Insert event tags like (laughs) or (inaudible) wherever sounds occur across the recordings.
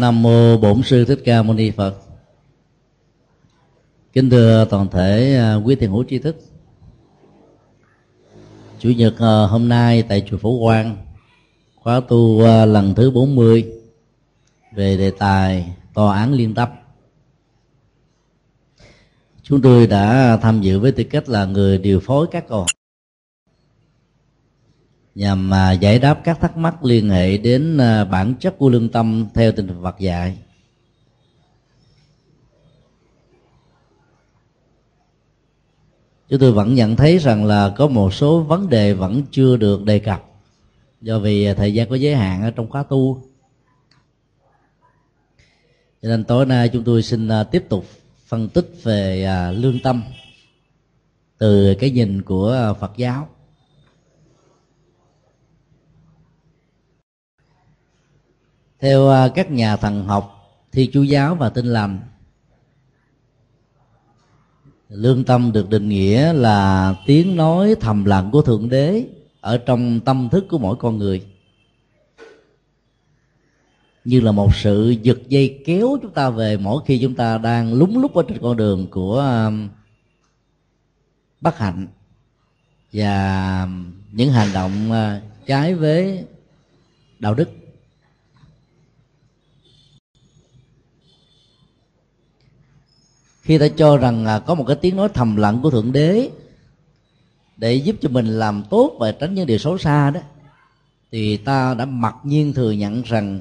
Nam mô Bổn sư Thích Ca Mâu Ni Phật. Kính thưa toàn thể à, quý thiền hữu tri thức. Chủ nhật à, hôm nay tại chùa Phổ Quang, khóa tu à, lần thứ 40 về đề tài tòa án liên tâm. Chúng tôi đã tham dự với tư cách là người điều phối các câu hỏi nhằm à, giải đáp các thắc mắc liên hệ đến à, bản chất của lương tâm theo tinh thần Phật dạy. Chúng tôi vẫn nhận thấy rằng là có một số vấn đề vẫn chưa được đề cập do vì à, thời gian có giới hạn ở trong khóa tu. Cho nên tối nay chúng tôi xin tiếp tục phân tích về lương tâm từ cái nhìn của Phật giáo theo à, các nhà thần học thi chú giáo và tinh lành lương tâm được định nghĩa là tiếng nói thầm lặng của thượng đế ở trong tâm thức của mỗi con người. Như là một sự giật dây kéo chúng ta về mỗi khi chúng ta đang lúng lúc ở trên con đường của à, bất hạnh và những hành động à, trái với đạo đức. Khi ta cho rằng à, có một cái tiếng nói thầm lặng của thượng đế để giúp cho mình làm tốt và tránh những điều xấu xa đó, thì ta đã mặc nhiên thừa nhận rằng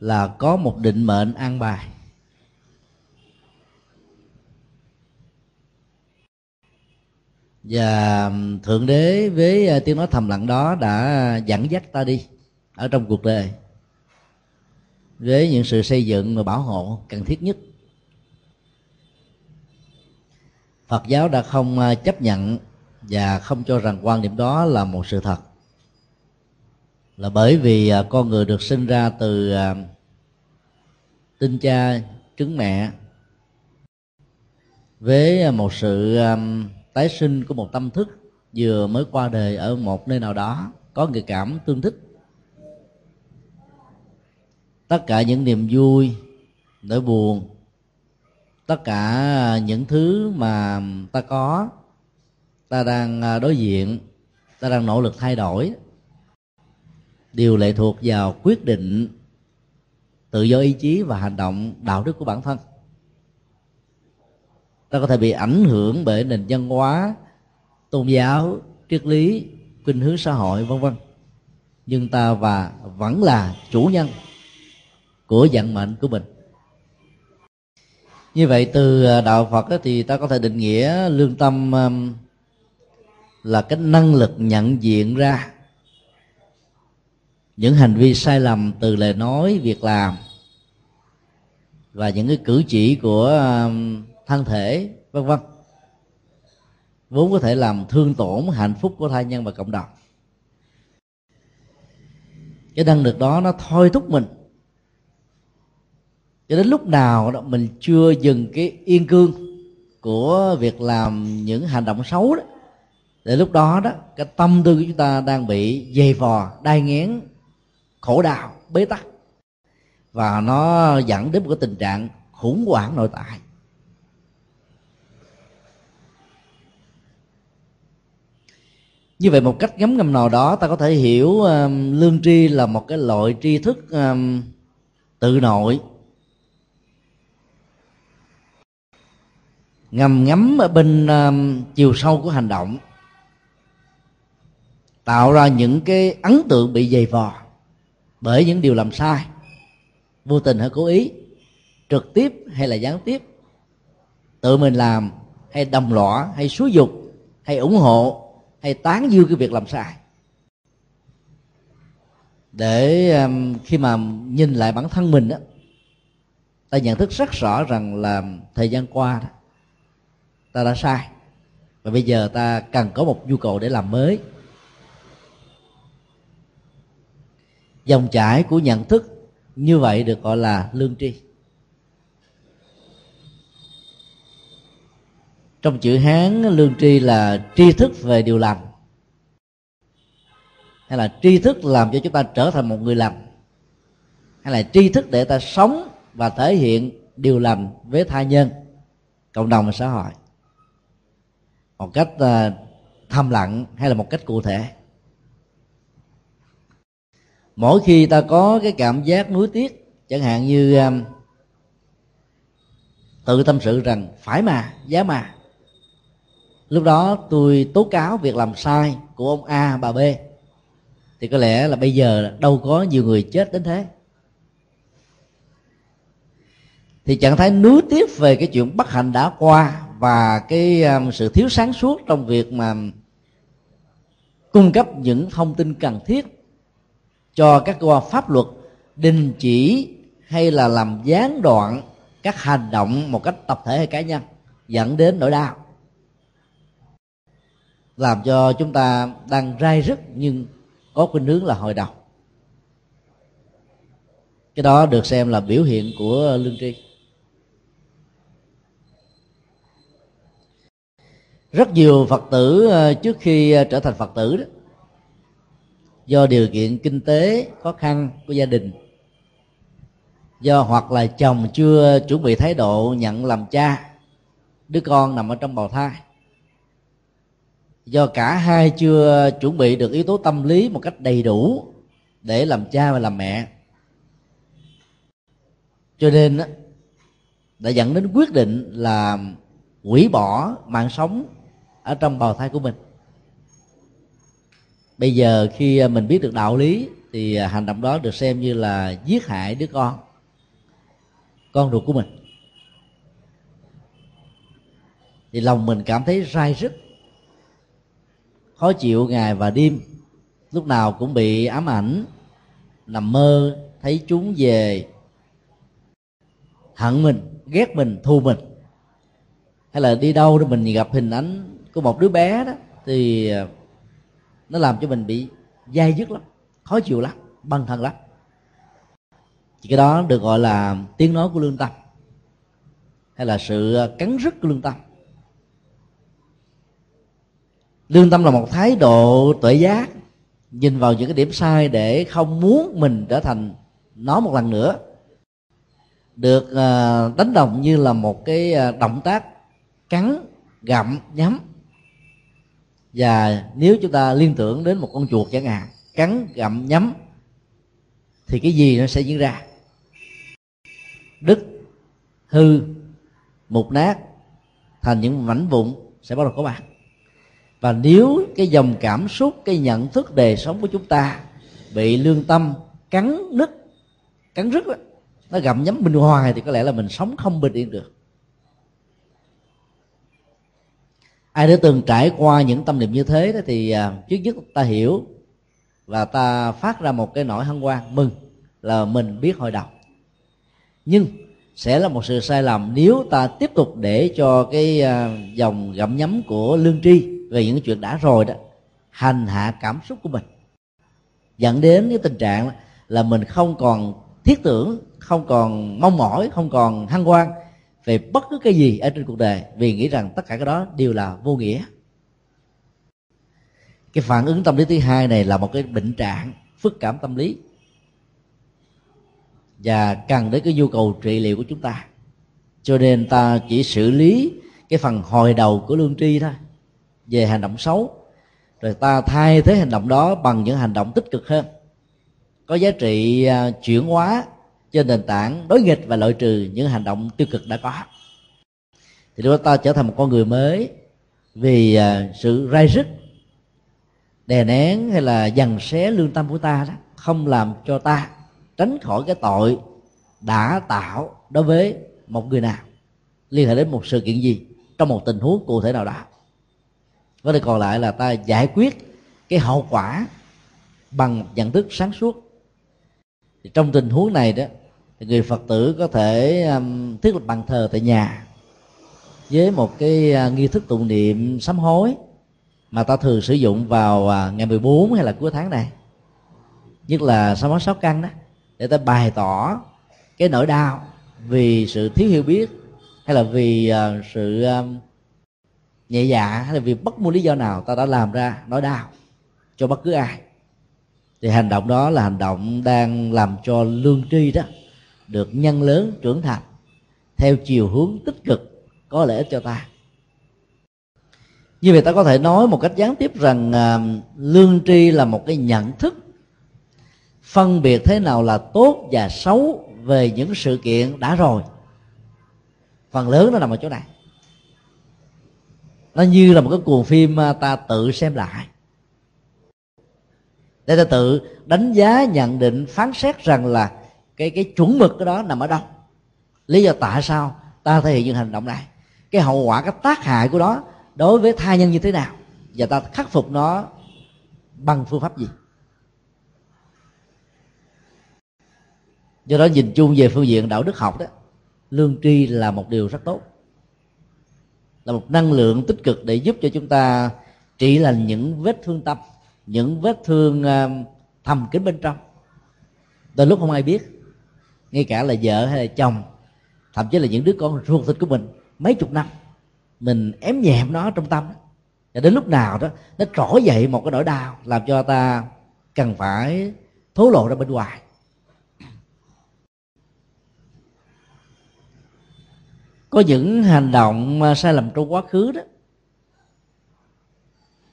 là có một định mệnh an bài. Và thượng đế với à, tiếng nói thầm lặng đó đã dẫn dắt ta đi ở trong cuộc đời với những sự xây dựng và bảo hộ cần thiết nhất. Phật giáo đã không à, chấp nhận và không cho rằng quan điểm đó là một sự thật. Là bởi vì à, con người được sinh ra từ à, tinh cha trứng mẹ với một sự tái sinh của một tâm thức vừa mới qua đời ở một nơi nào đó, có người cảm tương thích. Tất cả những niềm vui, nỗi buồn tất cả những thứ mà ta có, ta đang à, đối diện, ta đang nỗ lực thay đổi. Đều lệ thuộc vào quyết định tự do ý chí và hành động đạo đức của bản thân. Ta có thể bị ảnh hưởng bởi nền văn hóa, tôn giáo, triết lý, khuynh hướng xã hội, vân vân. Nhưng ta và vẫn là chủ nhân của vận mệnh của mình như vậy từ à, đạo phật thì ta có thể định nghĩa lương tâm um, là cái năng lực nhận diện ra những hành vi sai lầm từ lời nói, việc làm và những cái cử chỉ của um, thân thể, vân vân. Vốn có thể làm thương tổn hạnh phúc của thai nhân và cộng đồng. Cái năng lực đó nó thôi thúc mình cho đến lúc nào đó mình chưa dừng cái yên cương của việc làm những hành động xấu đó để lúc đó đó cái tâm tư của chúng ta đang bị dày vò đai nghén khổ đau bế tắc. Và nó dẫn đến một cái tình trạng khủng hoảng nội tại. Như vậy một cách ngấm ngầm nào đó ta có thể hiểu um, lương tri là một cái loại tri thức um, tự nội. Ngầm ngắm ở bên uh, chiều sâu của hành động tạo ra những cái ấn tượng bị dày vò bởi những điều làm sai vô tình hay cố ý trực tiếp hay là gián tiếp tự mình làm hay đồng lõa hay xúi dục hay ủng hộ hay tán dương cái việc làm sai. Để um, khi mà nhìn lại bản thân mình đó ta nhận thức rất rõ rằng là thời gian qua đó ta đã sai. Và bây giờ ta cần có một nhu cầu để làm mới. Dòng chảy của nhận thức như vậy được gọi là lương tri. Trong chữ hán, lương tri là tri thức về điều lành. Hay là tri thức làm cho chúng ta trở thành một người lành. Hay là tri thức để ta sống và thể hiện điều lành với tha nhân, cộng đồng và xã hội một cách ờ, thầm lặng hay là một cách cụ thể? Mỗi khi ta có cái cảm giác nuối tiếc chẳng hạn như um, tự tâm sự rằng phải mà giá mà. Lúc đó tôi tố cáo việc làm sai của ông a bà b. Thì có lẽ là bây giờ đâu có nhiều người chết đến thế. Thì trạng thái nuối tiếc về cái chuyện bất hạnh đã qua và cái um, sự thiếu sáng suốt trong việc mà cung cấp những thông tin cần thiết cho các cơ quan pháp luật, đình chỉ hay là làm gián đoạn các hành động một cách tập thể hay cá nhân dẫn đến nỗi đau. Làm cho chúng ta đang rai rứt nhưng có khuynh hướng là hồi đầu. Cái đó được xem là biểu hiện của lương tri. Rất nhiều phật tử ờ, trước khi ờ, trở thành phật tử đó, do điều kiện kinh tế khó khăn của gia đình, do hoặc là chồng chưa chuẩn bị thái độ nhận làm cha, đứa con nằm ở trong bào thai, do cả hai chưa chuẩn bị được yếu tố tâm lý một cách đầy đủ để làm cha và làm mẹ. Cho nên đã dẫn đến quyết định là hủy bỏ mạng sống ở trong bào thai của mình. Bây giờ khi à, mình biết được đạo lý thì à, hành động đó được xem như là giết hại đứa con con ruột của mình. Thì lòng mình cảm thấy rai rứt, khó chịu ngày và đêm, lúc nào cũng bị ám ảnh, nằm mơ, thấy chúng về, hận mình, ghét mình, thù mình. Hay là đi đâu đó mình gặp hình ảnh của một đứa bé đó thì à, nó làm cho mình bị dai dứt lắm, khó chịu lắm, băng thần lắm. Thì cái đó được gọi là tiếng nói của lương tâm, hay là sự à, cắn rứt của lương tâm. Lương tâm là một thái độ tuệ giác, nhìn vào những cái điểm sai để không muốn mình trở thành nó một lần nữa. Được à, đánh đồng như là một cái động tác cắn, gặm, nhắm và nếu chúng ta liên tưởng đến một con chuột chẳng hạn cắn gặm nhắm thì cái gì nó sẽ diễn ra? Đứt hư mục nát thành những mảnh vụn sẽ bắt đầu có mặt. Và nếu cái dòng cảm xúc cái nhận thức đề sống của chúng ta bị lương tâm cắn nứt cắn rứt đó, nó gặm nhấm bình hoài thì có lẽ là mình sống không bình yên được. Ai đã từng trải qua những tâm niệm như thế đó thì à, trước nhất ta hiểu và ta phát ra một cái nỗi hân hoan mừng là mình biết hồi đầu nhưng sẽ là một sự sai lầm nếu ta tiếp tục để cho cái à, dòng gặm nhấm của lương tri về những chuyện đã rồi đó hành hạ cảm xúc của mình. Dẫn đến cái tình trạng là mình không còn thiết tưởng, không còn mong mỏi, không còn hăng hoan về bất cứ cái gì ở trên cuộc đời, vì nghĩ rằng tất cả cái đó đều là vô nghĩa. Cái phản ứng tâm lý thứ hai này là một cái bệnh trạng phức cảm tâm lý. Và cần đến cái nhu cầu trị liệu của chúng ta, cho nên ta chỉ xử lý cái phần hồi đầu của lương tri thôi, về hành động xấu. Rồi ta thay thế hành động đó bằng những hành động tích cực hơn. Có giá trị à, chuyển hóa trên nền tảng đối nghịch và loại trừ những hành động tiêu cực đã có. Thì lúc đó ta trở thành một con người mới vì à, sự rai rứt, đè nén hay là dằn xé lương tâm của ta đó không làm cho ta tránh khỏi cái tội đã tạo đối với một người nào, liên hệ đến một sự kiện gì trong một tình huống cụ thể nào đó. Vấn đề còn lại là ta giải quyết cái hậu quả bằng nhận thức sáng suốt. Thì trong tình huống này đó người phật tử có thể um, thiết lập bàn thờ tại nhà với một cái uh, nghi thức tụng niệm sám hối mà ta thường sử dụng vào uh, ngày 14 hay là cuối tháng này. Nhất là sám hối sáu căn đó để ta bày tỏ cái nỗi đau vì sự thiếu hiểu biết hay là vì uh, sự um, nhẹ dạ hay là vì bất mua lý do nào ta đã làm ra nỗi đau cho bất cứ ai. Thì hành động đó là hành động đang làm cho lương tri đó được nhân lớn trưởng thành theo chiều hướng tích cực có lợi ích cho ta. Như vậy ta có thể nói một cách gián tiếp rằng uh, lương tri là một cái nhận thức phân biệt thế nào là tốt và xấu về những sự kiện đã rồi. Phần lớn nó nằm ở chỗ này. Nó như là một cái cuồng phim à, ta tự xem lại. Để ta tự đánh giá nhận định phán xét rằng là cái cái chuẩn mực cái đó nằm ở đâu lý do tại sao ta thể hiện những hành động này? Cái hậu quả, cái tác hại của đó đối với tha nhân như thế nào? Và ta khắc phục nó bằng phương pháp gì? Do đó nhìn chung về phương diện đạo đức học đó, lương tri là một điều rất tốt. Là một năng lượng tích cực để giúp cho chúng ta trị lành những vết thương tâm, những vết thương à, thầm kín bên trong. Từ lúc không ai biết ngay cả là vợ hay là chồng, thậm chí là những đứa con ruột thịt của mình, mấy chục năm, mình ém nhẹm nó trong tâm. Và đến lúc nào đó, nó trỗi dậy một cái nỗi đau, làm cho ta cần phải thố lộ ra bên ngoài. Có những hành động sai lầm trong quá khứ đó,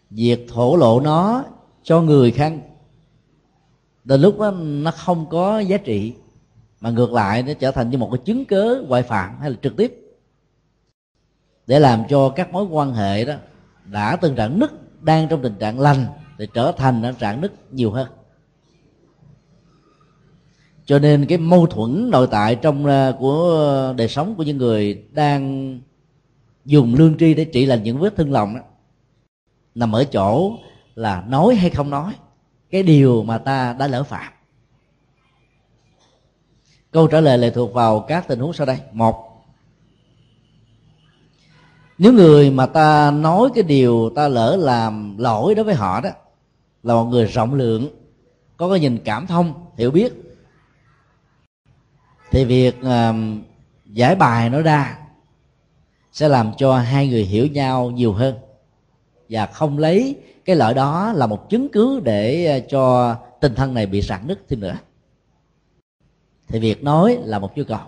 việc thổ lộ nó cho người khác, đến lúc đó nó không có giá trị mà ngược lại, nó trở thành như một cái chứng cớ ngoại phạm hay là trực tiếp. Để làm cho các mối quan hệ đó đã từng trạng nứt, đang trong tình trạng lành thì trở thành nó trạng nứt nhiều hơn. Cho nên cái mâu thuẫn nội tại trong ờ, của đời sống của những người đang dùng lương tri để trị lành những vết thương lòng đó, nằm ở chỗ là nói hay không nói, cái điều mà ta đã lỡ phạm câu trả lời lại thuộc vào các tình huống sau đây. Một nếu người mà ta nói cái điều ta lỡ làm lỗi đối với họ đó là một người rộng lượng có cái nhìn cảm thông hiểu biết thì việc uh, giải bài nó ra sẽ làm cho hai người hiểu nhau nhiều hơn. Và không lấy cái lợi đó là một chứng cứ để à, cho tình thân này bị sạn nứt thêm nữa thì việc nói là một nhu cầu.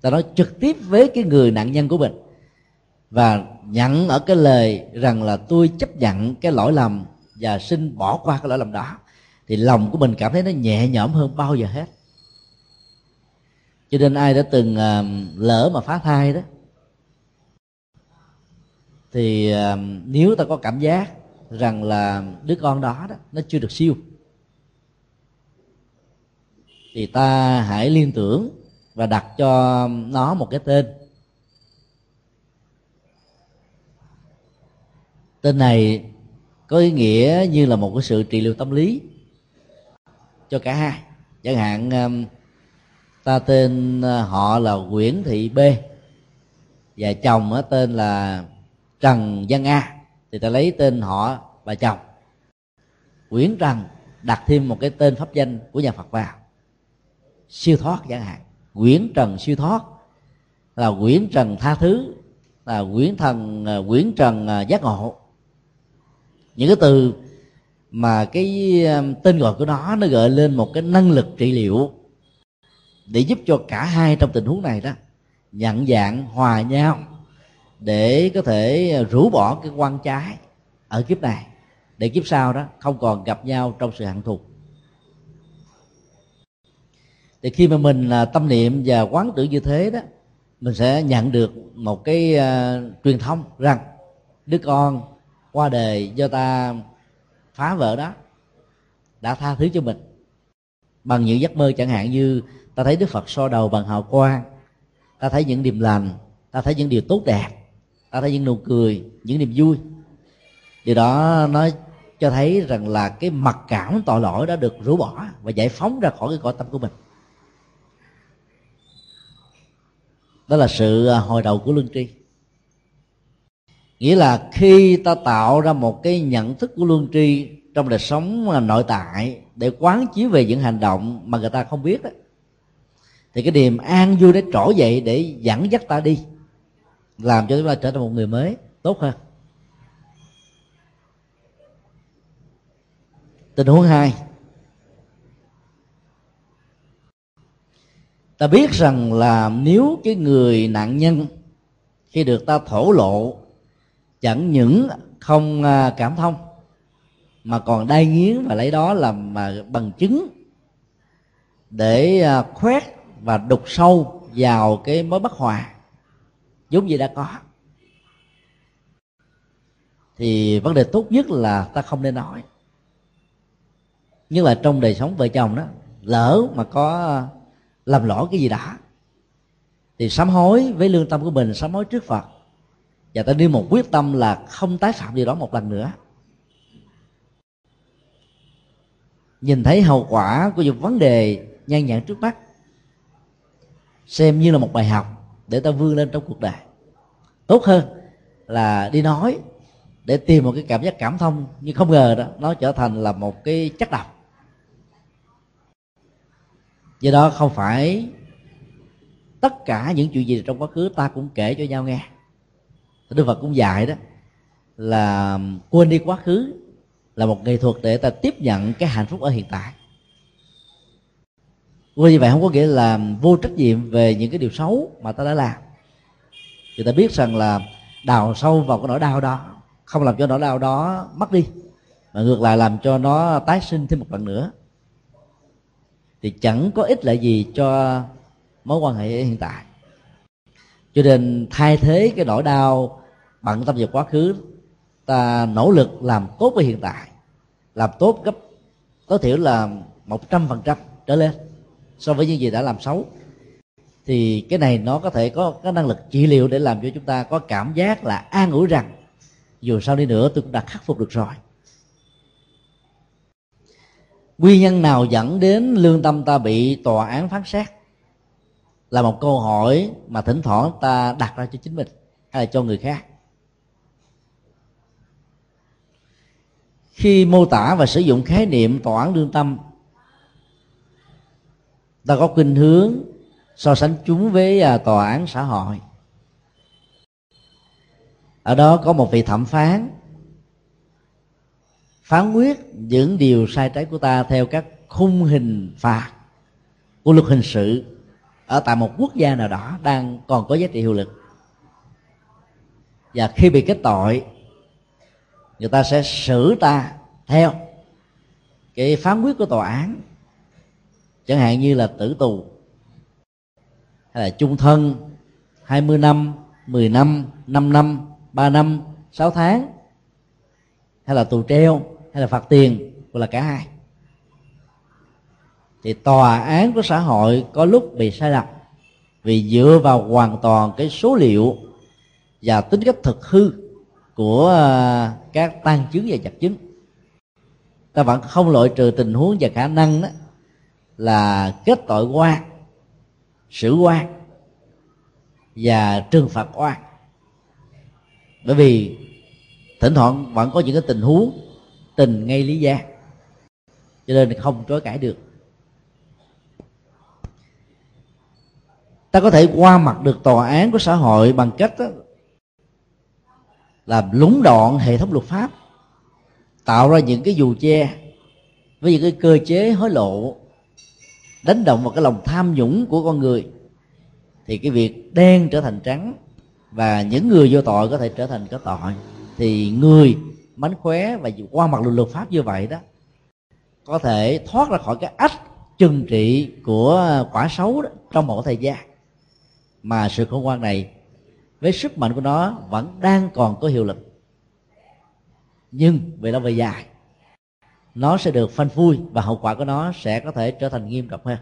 Ta nói trực tiếp với cái người nạn nhân của mình. Và nhận ở cái lời rằng là tôi chấp nhận cái lỗi lầm và xin bỏ qua cái lỗi lầm đó thì lòng của mình cảm thấy nó nhẹ nhõm hơn bao giờ hết. Cho nên ai đã từng uh, lỡ mà phá thai đó thì uh, nếu ta có cảm giác rằng là đứa con đó đó nó chưa được siêu thì ta hãy liên tưởng và đặt cho nó một cái tên. Tên này có ý nghĩa như là một cái sự trị liệu tâm lý cho cả hai. Chẳng hạn um, ta tên uh, họ là Nguyễn Thị B. Và chồng tên là Trần Văn A. Thì ta lấy tên họ bà chồng. Nguyễn Trần đặt thêm một cái tên pháp danh của nhà Phật vào siêu thoát chẳng hạn. Quyển Trần siêu thoát là quyển Trần tha thứ, là quyển Thần à, quyển Trần à, giác ngộ. Những cái từ mà cái à, tên gọi của nó nó gợi lên một cái năng lực trị liệu để giúp cho cả hai trong tình huống này đó, nhận dạng, hòa nhau để có thể rũ bỏ cái quan trái ở kiếp này. Để kiếp sau đó không còn gặp nhau trong sự hận thù thì khi mà mình là tâm niệm và quán tưởng như thế đó mình sẽ nhận được một cái uh, truyền thông rằng đứa con qua đời do ta phá vỡ đó đã tha thứ cho mình. Bằng những giấc mơ chẳng hạn như ta thấy đức phật so đầu bằng hào quang ta thấy những điềm lành ta thấy những điều tốt đẹp ta thấy những nụ cười những niềm vui. Điều đó nó cho thấy rằng là cái mặc cảm tội lỗi đã được rũ bỏ và giải phóng ra khỏi cái cõi tâm của mình. Đó là sự à, hồi đầu của lương tri. Nghĩa là khi ta tạo ra một cái nhận thức của luân tri trong đời sống à, nội tại để quán chiếu về những hành động mà người ta không biết đó thì cái niềm an vui để trỗi dậy để dẫn dắt ta đi, làm cho chúng ta trở thành một người mới, tốt hơn. Tình huống hai ta biết rằng là nếu cái người nạn nhân khi được ta thổ lộ chẳng những không à, cảm thông, mà còn đai nghiến và lấy đó làm mà bằng chứng để à, khoét và đục sâu vào cái mối bất hòa giống như đã có. Thì vấn đề tốt nhất là ta không nên nói. Nhưng là trong đời sống vợ chồng đó, lỡ mà có làm lỗi cái gì đã. Thì sám hối với lương tâm của mình, sám hối trước phật. Và ta đi một quyết tâm là không tái phạm điều đó một lần nữa. Nhìn thấy hậu quả của những vấn đề nhan nhản trước mắt, xem như là một bài học để ta vươn lên trong cuộc đời. Tốt hơn là đi nói để tìm một cái cảm giác cảm thông, nhưng không ngờ đó, nó trở thành là một cái chất độc do đó không phải tất cả những chuyện gì trong quá khứ ta cũng kể cho nhau nghe. Đức phật cũng dạy đó là quên đi quá khứ là một nghệ thuật để ta tiếp nhận cái hạnh phúc ở hiện tại. Quên như vậy không có nghĩa là vô trách nhiệm về những cái điều xấu mà ta đã làm. Thì ta biết rằng là đào sâu vào cái nỗi đau đó, không làm cho nỗi đau đó mất đi, mà ngược lại làm cho nó tái sinh thêm một lần nữa thì chẳng có ích lợi gì cho mối quan hệ hiện tại. Cho nên thay thế cái nỗi đau bận tâm về quá khứ, ta nỗ lực làm tốt với hiện tại, làm tốt gấp, tối thiểu là một trăm phần trăm trở lên so với những gì đã làm xấu. Thì cái này nó có thể có cái năng lực trị liệu để làm cho chúng ta có cảm giác là an ủi rằng dù sao đi nữa tôi cũng đã khắc phục được rồi nguyên nhân nào dẫn đến lương tâm ta bị tòa án phán xét? Là một câu hỏi mà thỉnh thoảng ta đặt ra cho chính mình hay là cho người khác. Khi mô tả và sử dụng khái niệm tòa án lương tâm, ta có khuynh hướng so sánh chúng với à, tòa án xã hội. Ở đó có một vị thẩm phán phán quyết những điều sai trái của ta theo các khung hình phạt của luật hình sự ở tại một quốc gia nào đó đang còn có giá trị hiệu lực. Và khi bị kết tội, người ta sẽ xử ta theo cái phán quyết của tòa án, chẳng hạn như là tử tù, hay là chung thân 20 năm 10 năm 5 năm 3 năm 6 tháng, hay là tù treo hay là phạt tiền hoặc là cả hai. Thì tòa án của xã hội có lúc bị sai lầm vì dựa vào hoàn toàn cái số liệu và tính cách thực hư của ờ, các tăng chứng và vật chứng. Ta vẫn không loại trừ tình huống và khả năng đó là kết tội quan xử quan và trừng phạt quan bởi vì thỉnh thoảng vẫn có những cái tình huống tình ngay lý gia. Cho nên không chối cãi được. Ta có thể qua mặt được tòa án của xã hội bằng cách đó, làm lúng đoạn hệ thống luật pháp tạo ra những cái dù che với những cái cơ chế hối lộ đánh động vào cái lòng tham nhũng của con người thì cái việc đen trở thành trắng và những người vô tội có thể trở thành có tội. Thì người mánh khóe và qua mặt luật pháp như vậy đó, có thể thoát ra khỏi cái ách trừng trị của quả xấu đó trong một thời gian. Mà sự khôn ngoan này với sức mạnh của nó vẫn đang còn có hiệu lực. Nhưng về lâu về dài, nó sẽ được phanh phui và hậu quả của nó sẽ có thể trở thành nghiêm trọng hơn.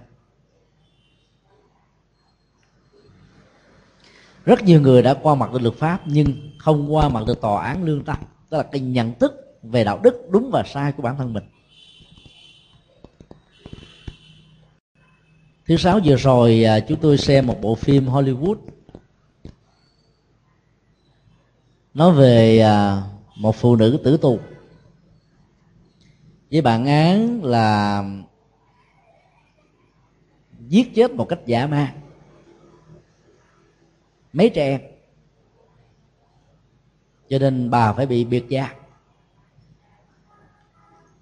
Rất nhiều người đã qua mặt được luật pháp nhưng không qua mặt được tòa án lương tâm tức là cái nhận thức về đạo đức đúng và sai của bản thân mình. Thứ sáu vừa rồi à, chúng tôi xem một bộ phim Hollywood. Nói về à, một phụ nữ tử tù. Với bản án là giết chết một cách giả man. Mấy trẻ em cho nên bà phải bị biệt gia.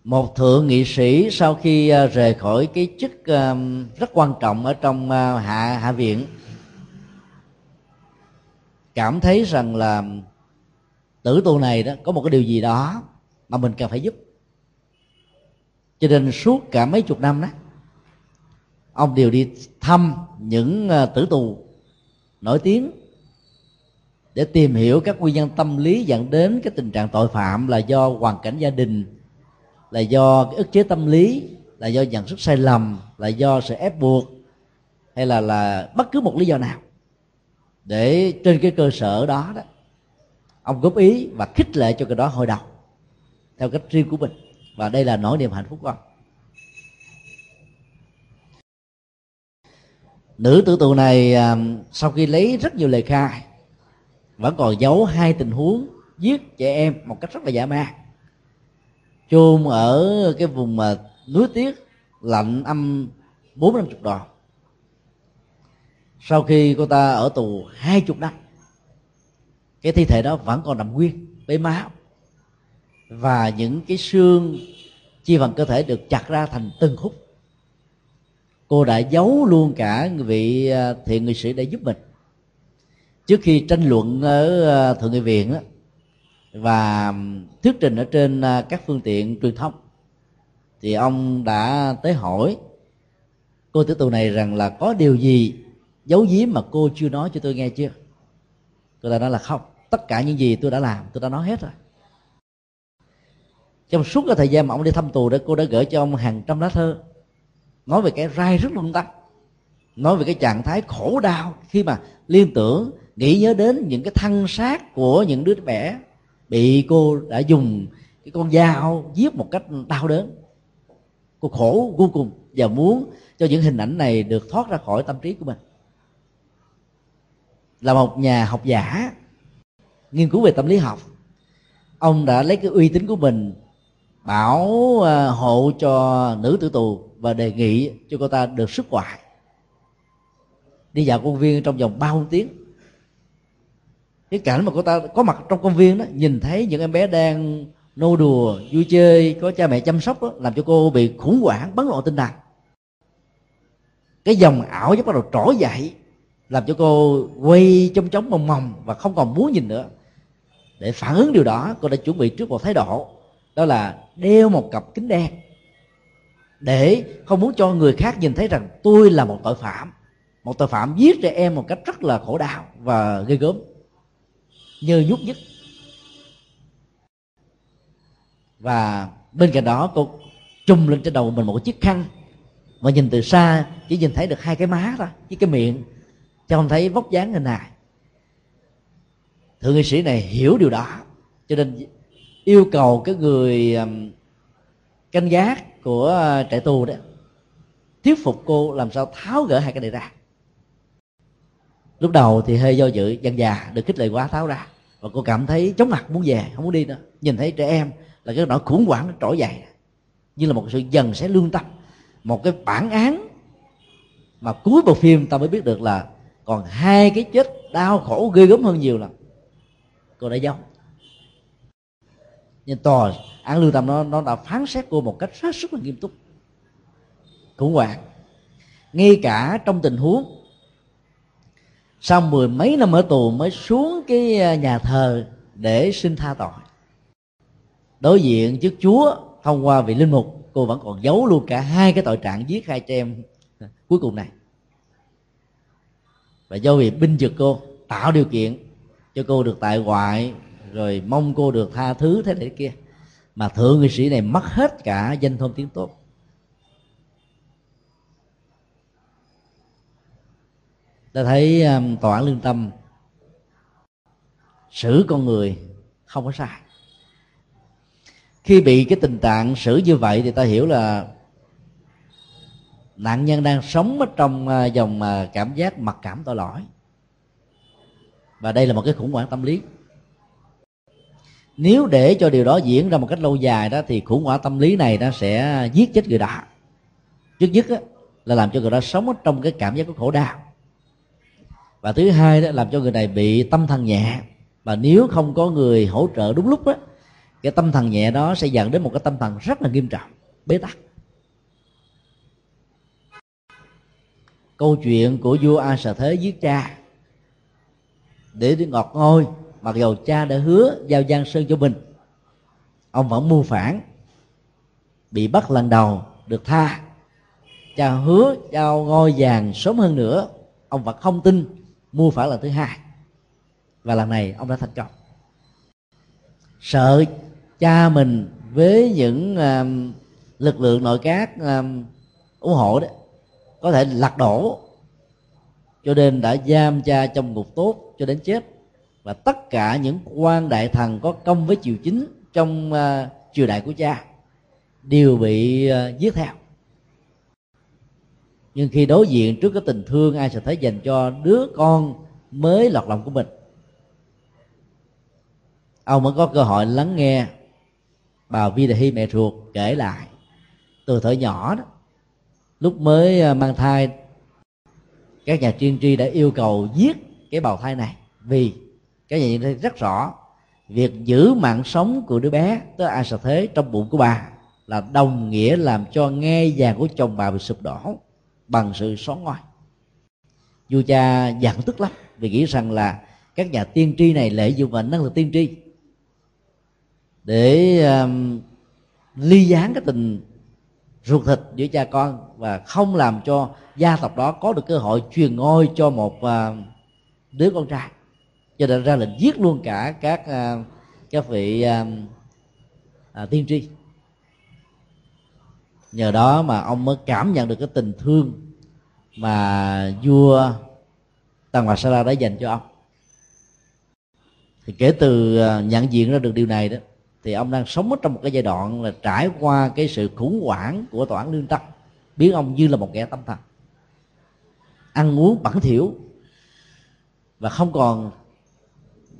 Một thượng nghị sĩ sau khi à, rời khỏi cái chức à, rất quan trọng ở trong à, hạ hạ viện, cảm thấy rằng là tử tù này đó có một cái điều gì đó mà mình cần phải giúp. Cho nên suốt cả mấy chục năm đó, ông đều đi thăm những tử tù nổi tiếng để tìm hiểu các nguyên nhân tâm lý dẫn đến cái tình trạng tội phạm là do hoàn cảnh gia đình, là do cái ức chế tâm lý, là do nhận thức sai lầm, là do sự ép buộc, hay là là bất cứ một lý do nào. Để trên cái cơ sở đó đó, ông góp ý và khích lệ cho cái đó hồi đầu, theo cách riêng của mình. Và đây là nỗi niềm hạnh phúc của ông. Nữ tử tù này à, sau khi lấy rất nhiều lời khai vẫn còn giấu hai tình huống giết trẻ em một cách rất là dã man. Chôn ở cái vùng mà núi tiết, lạnh âm bốn năm chục độ sau khi cô ta ở tù hai chục năm, cái thi thể đó vẫn còn nằm nguyên với máu và những cái xương chi phần cơ thể được chặt ra thành từng khúc. Cô đã giấu luôn cả vị à, thiện người sĩ để giúp mình trước khi tranh luận ở ờ, thượng nghị viện đó, và thuyết trình ở trên ờ, các phương tiện truyền thông thì ông đã tới hỏi cô tử tù này rằng là có điều gì giấu giếm mà cô chưa nói cho tôi nghe chưa? Cô ta nói là không tất cả những gì tôi đã làm tôi đã nói hết rồi. Trong suốt cái thời gian mà ông đi thăm tù đó cô đã gửi cho ông hàng trăm lá thơ nói về cái rai rất lung tắc nói về cái trạng thái khổ đau khi mà liên tưởng nghĩ nhớ đến những cái thân xác của những đứa bé bị cô đã dùng cái con dao giết một cách đau đớn. Cô khổ vô cùng và muốn cho những hình ảnh này được thoát ra khỏi tâm trí của mình. Là một nhà học giả, nghiên cứu về tâm lý học, ông đã lấy cái uy tín của mình bảo à, hộ cho nữ tử tù và đề nghị cho cô ta được xuất ngoại. Đi dạo công viên trong vòng ba tiếng cái cảnh mà cô ta có mặt trong công viên đó nhìn thấy những em bé đang nô đùa vui chơi có cha mẹ chăm sóc đó, làm cho cô bị khủng hoảng bấn loạn tinh thần. Cái dòng ảo giác bắt đầu trỗi dậy làm cho cô quay trong chóng mòng mòng và không còn muốn nhìn nữa. Để phản ứng điều đó cô đã chuẩn bị trước một thái độ đó là đeo một cặp kính đen để không muốn cho người khác nhìn thấy rằng tôi là một tội phạm. Một tội phạm giết trẻ em một cách rất là khổ đau và ghê gớm như nhúc nhích và bên cạnh đó, cô trùm lên trên đầu mình một chiếc khăn. Mà nhìn từ xa, chỉ nhìn thấy được hai cái má thôi, với cái miệng. Cho không thấy vóc dáng hình hài thượng nghị sĩ này hiểu điều đó, cho nên yêu cầu cái người um, canh gác của ờ, trại tù đó, thuyết phục cô làm sao tháo gỡ hai cái này ra lúc đầu thì hơi do dự dân già được khích lệ quá tháo ra. Và cô cảm thấy chóng mặt, muốn về, không muốn đi nữa. Nhìn thấy trẻ em là cái nỗi khủng hoảng, nó trỗi dậy. Như là một sự dần sẽ lương tâm. Một cái bản án mà cuối bộ phim ta mới biết được là còn hai cái chết đau khổ ghê gớm hơn nhiều lần cô đã giấu. Nhưng tòa, án lương tâm nó nó đã phán xét cô một cách rất sức là nghiêm túc. Khủng hoảng. Ngay cả trong tình huống sau mười mấy năm ở tù mới xuống cái à, nhà thờ để xin tha tội. Đối diện trước chúa thông qua vị linh mục, cô vẫn còn giấu luôn cả hai cái tội trạng giết hai trẻ em (laughs) cuối cùng này. Và do vì binh vực cô tạo điều kiện cho cô được tại ngoại, rồi mong cô được tha thứ thế này kia, mà thượng nghị sĩ này mất hết cả danh thơm tiếng tốt. Ta thấy um, tòa án lương tâm xử con người không có sai. Khi bị cái tình trạng xử như vậy thì ta hiểu là nạn nhân đang sống ở trong à, dòng à, cảm giác mặc cảm tội lỗi. Và đây là một cái khủng hoảng tâm lý. Nếu để cho điều đó diễn ra một cách lâu dài đó thì khủng hoảng tâm lý này nó sẽ giết chết người đó. Trước nhất á, là làm cho người đó sống ở trong cái cảm giác của khổ đau và thứ hai đó làm cho người này bị tâm thần nhẹ. Và nếu không có người hỗ trợ đúng lúc á, cái tâm thần nhẹ đó sẽ dẫn đến một cái tâm thần rất là nghiêm trọng, bế tắc. Câu chuyện của vua a sở thế giết cha. Để đi ngọt ngôi mặc dầu cha đã hứa giao giang sơn cho mình, ông vẫn mưu phản, bị bắt lần đầu, được tha. Cha hứa giao ngôi vàng sớm hơn nữa, ông vẫn không tin mua phải lần thứ hai. Và lần này ông đã thành công. Sợ cha mình với những uh, lực lượng nội các uh, ủng hộ đó có thể lật đổ cho nên đã giam cha trong ngục tốt cho đến chết. Và tất cả những quan đại thần có công với triều chính trong uh, triều đại của cha đều bị uh, giết theo nhưng khi đối diện trước cái tình thương, ai sẽ thấy dành cho đứa con mới lọt lòng của mình? Ông mới có cơ hội lắng nghe bà Vi Đà hi mẹ ruột kể lại từ thời nhỏ đó. Lúc mới à, mang thai, các nhà tiên tri đã yêu cầu giết cái bào thai này vì các nhà tiên tri rất rõ việc giữ mạng sống của đứa bé tới ai sợ thế trong bụng của bà là đồng nghĩa làm cho nghe vàng của chồng bà bị sụp đổ bằng sự xóa ngoài, vua cha giận tức lắm vì nghĩ rằng là các nhà tiên tri này lợi dụng vào năng lực tiên tri. Để um, ly gián cái tình ruột thịt giữa cha con và không làm cho gia tộc đó có được cơ hội truyền ngôi cho một uh, đứa con trai. Cho nên ra lệnh giết luôn cả các uh, các vị uh, uh, tiên tri nhờ đó mà ông mới cảm nhận được cái tình thương mà vua tăng hoàng sa la đã dành cho ông. Thì kể từ ờ, nhận diện ra được điều này đó, thì ông đang sống ở trong một cái giai đoạn là trải qua cái sự khủng hoảng của tòa án lương tâm biến ông như là một kẻ tâm thần. Ăn uống bẩn thỉu và không còn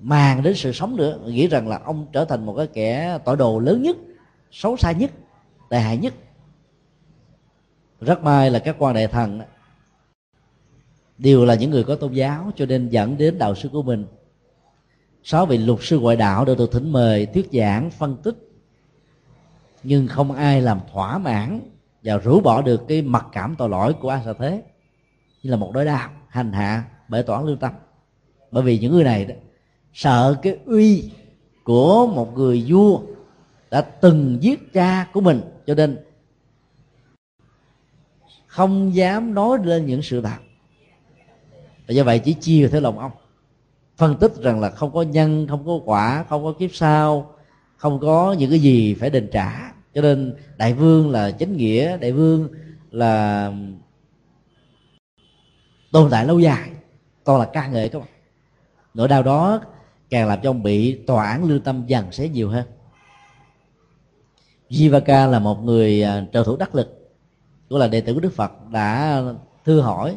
màng đến sự sống nữa. Nghĩ rằng là ông trở thành một cái kẻ tội đồ lớn nhất, xấu xa nhất, tệ hại nhất rất may là các quan đại thần đều là những người có tôn giáo cho nên dẫn đến đạo sư của mình. Sáu vị luật sư ngoại đạo đều được thỉnh mời, thuyết giảng, phân tích. Nhưng không ai làm thỏa mãn và rũ bỏ được cái mặc cảm tội lỗi của a sa thế. Như là một đối đạo hành hạ, bể toán lương tâm. Bởi vì những người này đó, sợ cái uy của một người vua đã từng giết cha của mình. Cho nên không dám nói lên những sự thật. Và do vậy chỉ chia theo lòng ông, phân tích rằng là không có nhân, không có quả, không có kiếp sau, không có những cái gì phải đền trả. Cho nên đại vương là chính nghĩa, đại vương là tồn tại lâu dài, toàn là ca ngợi các bạn nỗi đau đó càng làm cho ông bị tòa án lương tâm dần sẽ nhiều hơn. Jivaka là một người à, trợ thủ đắc lực cũng là đệ tử của Đức Phật đã thư hỏi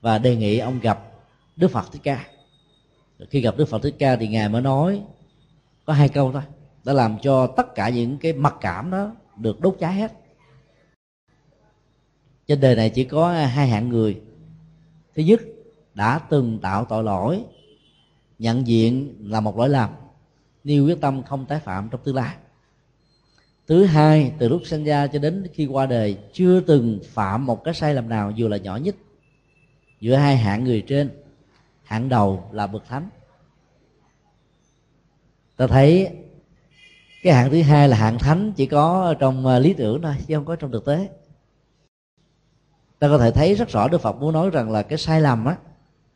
và đề nghị ông gặp Đức Phật Thích Ca. Khi gặp đức phật thích ca thì ngài mới nói có hai câu thôi, đã làm cho tất cả những cái mặc cảm đó được đốt cháy hết. Trên đời này chỉ có hai hạng người. Thứ nhất, đã từng tạo tội lỗi, nhận diện là một lỗi lầm, nêu quyết tâm không tái phạm trong tương lai thứ hai, từ lúc sinh ra cho đến khi qua đời, chưa từng phạm một cái sai lầm nào, dù là nhỏ nhất. Giữa hai hạng người trên, hạng đầu là bậc thánh. Ta thấy cái hạng thứ hai là hạng thánh chỉ có trong à, lý tưởng thôi, chứ không có trong thực tế. Ta có thể thấy rất rõ đức phật muốn nói rằng là cái sai lầm á,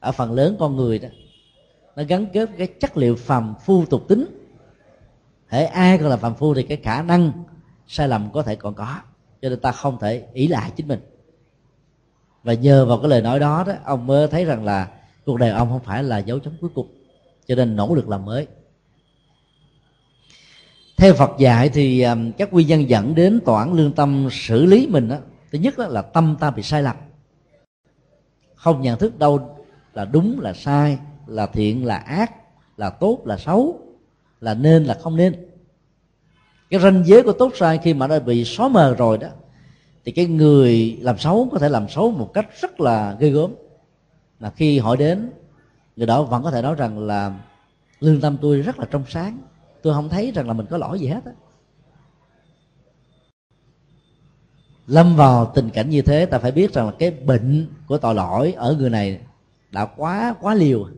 ở phần lớn con người đó, nó gắn kết cái chất liệu phàm phu tục tính hễ ai còn là phàm phu thì cái khả năng sai lầm có thể còn có cho nên ta không thể ý lại chính mình. Và nhờ vào cái lời nói đó đó ông mới thấy rằng là cuộc đời ông không phải là dấu chấm cuối cùng cho nên nỗ lực làm mới. Theo Phật dạy thì các nguyên nhân dẫn đến tòa án lương tâm xử lý mình đó, thứ nhất đó là tâm ta bị sai lầm. Không nhận thức đâu là đúng là sai là thiện là ác là tốt là xấu là nên là không nên. Cái ranh giới của tốt sai khi mà nó bị xóa mờ rồi đó, thì cái người làm xấu có thể làm xấu một cách rất là ghê gớm. Là khi hỏi đến, người đó vẫn có thể nói rằng là, lương tâm tôi rất là trong sáng, tôi không thấy rằng là mình có lỗi gì hết á. Lâm vào tình cảnh như thế, ta phải biết rằng là cái bệnh của tội lỗi ở người này đã quá quá liều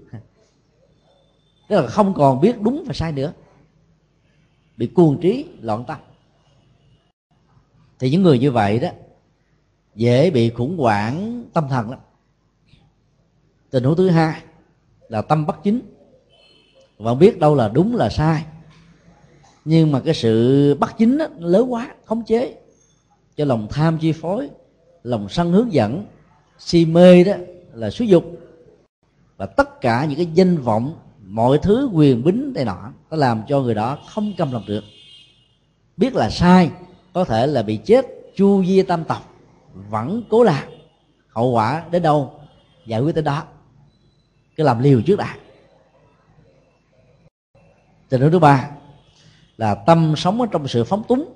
tức là không còn biết đúng và sai nữa. Bị cuồng trí loạn tâm. Thì những người như vậy đó dễ bị khủng hoảng tâm thần lắm. Tình huống thứ hai là tâm bất chính. Và biết đâu là đúng là sai. Nhưng mà cái sự bắt chính đó, lớn quá khống chế. Cho lòng tham chi phối lòng sân hướng dẫn si mê đó là xúi dục. Và tất cả những cái danh vọng mọi thứ quyền bính này nọ, nó làm cho người đó không câm lòng được. Biết là sai, có thể là bị chết, chu di tam tộc vẫn cố làm. Hậu quả đến đâu? Giải quyết tới đó. Cứ làm liều trước đã. Tình huống thứ ba là tâm sống ở trong sự phóng túng.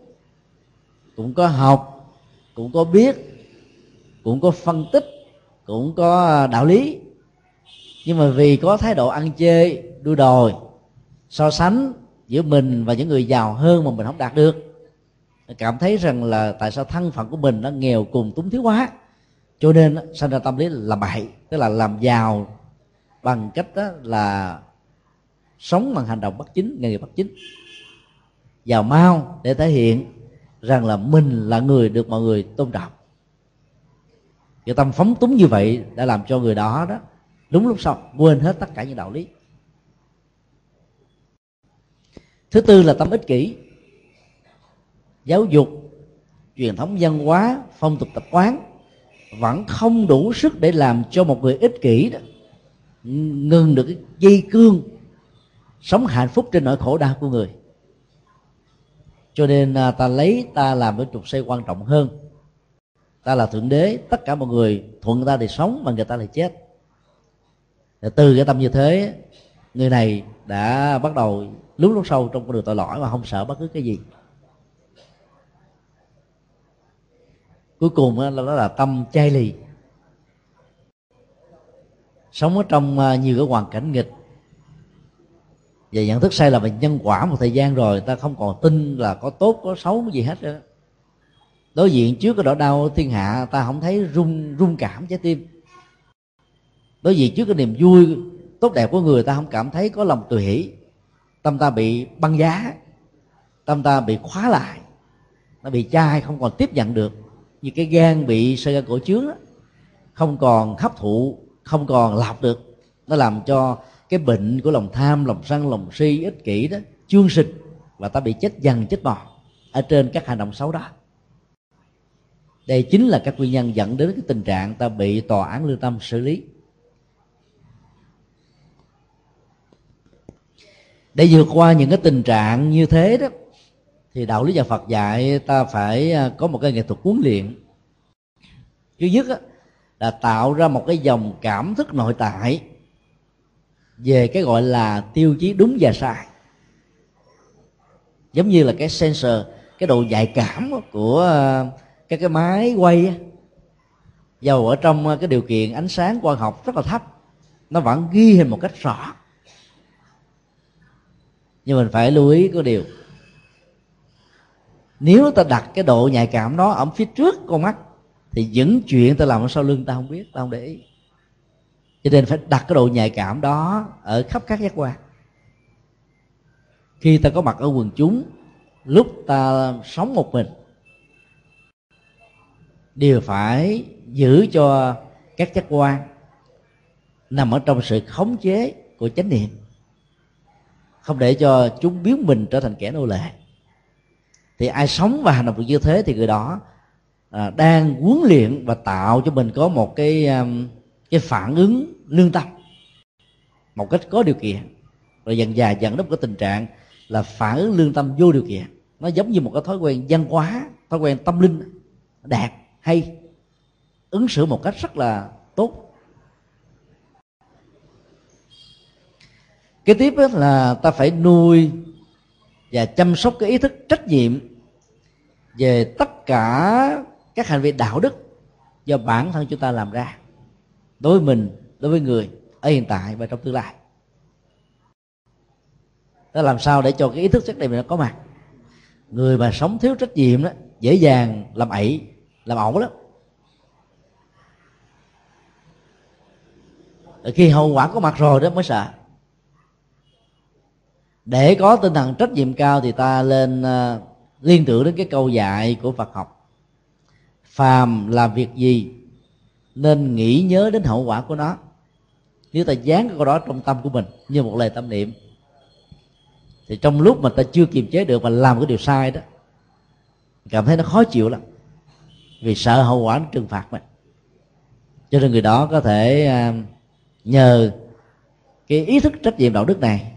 Cũng có học, cũng có biết, cũng có phân tích, cũng có đạo lý nhưng mà vì có thái độ ăn chê, đua đòi, so sánh giữa mình và những người giàu hơn mà mình không đạt được cảm thấy rằng là tại sao thân phận của mình nó nghèo cùng túng thiếu quá cho nên sinh ra tâm lý là bậy, tức là làm giàu bằng cách đó là sống bằng hành động bất chính, nghề nghiệp bất chính. Giàu mau để thể hiện rằng là mình là người được mọi người tôn trọng. Cái tâm phóng túng như vậy đã làm cho người đó đó đúng lúc sau, quên hết tất cả những đạo lý. Thứ tư là tâm ích kỷ. Giáo dục, truyền thống văn hóa, phong tục tập quán vẫn không đủ sức để làm cho một người ích kỷ đó ngừng được cái dây cương sống hạnh phúc trên nỗi khổ đau của người. Cho nên à, ta lấy, ta làm cái trục xây quan trọng hơn. Ta là thượng đế, tất cả mọi người thuận ta thì sống mà người ta thì chết và từ cái tâm như thế người này đã bắt đầu lúc lúc sâu trong con đường tội lỗi mà không sợ bất cứ cái gì. Cuối cùng đó là, là tâm chai lì. Sống ở trong à, nhiều cái hoàn cảnh nghịch. Và nhận thức sai là về nhân quả một thời gian rồi ta không còn tin là có tốt có xấu gì hết nữa đối diện trước cái nỗi đau thiên hạ ta không thấy rung rung cảm trái tim đối diện trước cái niềm vui tốt đẹp của người ta không cảm thấy có lòng tùy hỷ tâm ta bị băng giá tâm ta bị khóa lại nó bị chai không còn tiếp nhận được. Như cái gan bị sơ gan cổ trướng đó, không còn hấp thụ không còn lọc được. Nó làm cho cái bệnh của lòng tham lòng sân lòng si ích kỷ đó chương sinh và ta bị chết dần chết mòn ở trên các hành động xấu đó. Đây chính là các nguyên nhân dẫn đến cái tình trạng ta bị tòa án lương tâm xử lý. Để vượt qua những cái tình trạng như thế đó thì đạo lý nhà Phật dạy ta phải à, có một cái nghệ thuật huấn luyện. Thứ nhất á, là tạo ra một cái dòng cảm thức nội tại về cái gọi là tiêu chí đúng và sai. Giống như là cái sensor cái độ nhạy cảm của à, các cái máy quay dầu ở trong à, cái điều kiện ánh sáng quang học rất là thấp nó vẫn ghi hình một cách rõ nhưng mình phải lưu ý có điều. Nếu ta đặt cái độ nhạy cảm đó ở phía trước con mắt, thì những chuyện ta làm ở sau lưng ta không biết, ta không để ý. Cho nên phải đặt cái độ nhạy cảm đó ở khắp các giác quan. Khi ta có mặt ở quần chúng, lúc ta sống một mình, đều phải giữ cho các giác quan nằm ở trong sự khống chế của chánh niệm không để cho chúng biến mình trở thành kẻ nô lệ. Thì ai sống và hành động được như thế thì người đó à, đang huấn luyện và tạo cho mình có một cái um, cái phản ứng lương tâm một cách có điều kiện. Rồi dần dà dẫn đến một cái tình trạng là phản ứng lương tâm vô điều kiện. Nó giống như một cái thói quen văn hóa thói quen tâm linh đạt hay ứng xử một cách rất là tốt. Cái tiếp là ta phải nuôi và chăm sóc cái ý thức trách nhiệm về tất cả các hành vi đạo đức do bản thân chúng ta làm ra, đối với mình, đối với người ở hiện tại và trong tương lai. Ta làm sao để cho cái ý thức trách nhiệm này nó có mặt? Người mà sống thiếu trách nhiệm đó, dễ dàng làm ẩy, làm ẩu lắm. Khi hậu quả có mặt rồi đó mới sợ để có tinh thần trách nhiệm cao thì ta lên uh, liên tưởng đến cái câu dạy của Phật học. Phàm làm việc gì nên nghĩ nhớ đến hậu quả của nó. Nếu ta dán cái câu đó trong tâm của mình như một lời tâm niệm thì trong lúc mà ta chưa kiềm chế được và làm cái điều sai đó cảm thấy nó khó chịu lắm vì sợ hậu quả nó trừng phạt mình. Cho nên người đó có thể uh, nhờ cái ý thức trách nhiệm đạo đức này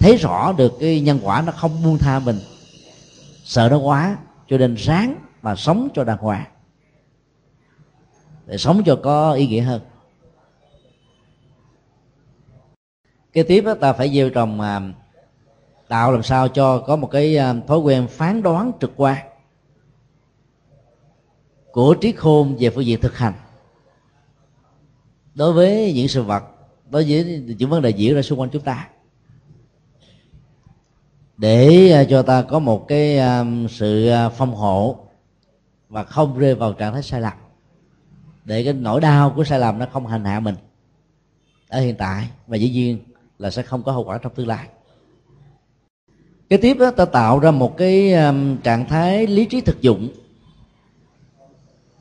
thấy rõ được cái nhân quả nó không buông tha mình. Sợ nó quá cho nên ráng mà sống cho đàng hoàng. Để sống cho có ý nghĩa hơn. Cái tiếp đó, ta phải gieo trồng à, tạo làm sao cho có một cái à, thói quen phán đoán trực quan của trí khôn về phương diện thực hành. Đối với những sự vật đối với những vấn đề diễn ra xung quanh chúng ta để à, cho ta có một cái à, sự à, phong hộ và không rơi vào trạng thái sai lầm. Để cái nỗi đau của sai lầm nó không hành hạ mình ở hiện tại và dĩ nhiên là sẽ không có hậu quả trong tương lai. Cái tiếp đó ta tạo ra một cái trạng thái lý trí thực dụng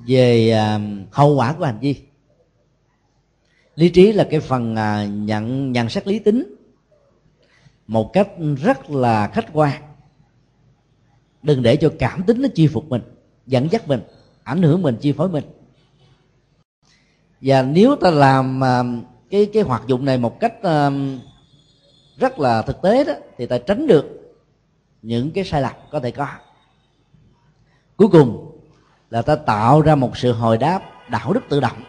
về hậu quả của hành vi. Lý trí là cái phần nhận nhận xét lý tính một cách rất là khách quan. Đừng để cho cảm tính nó chi phục mình, dẫn dắt mình, ảnh hưởng mình, chi phối mình. Và nếu ta làm à, cái cái hoạt dụng này một cách à, rất là thực tế đó, thì ta tránh được những cái sai lầm có thể có. Cuối cùng là ta tạo ra một sự hồi đáp, đạo đức tự động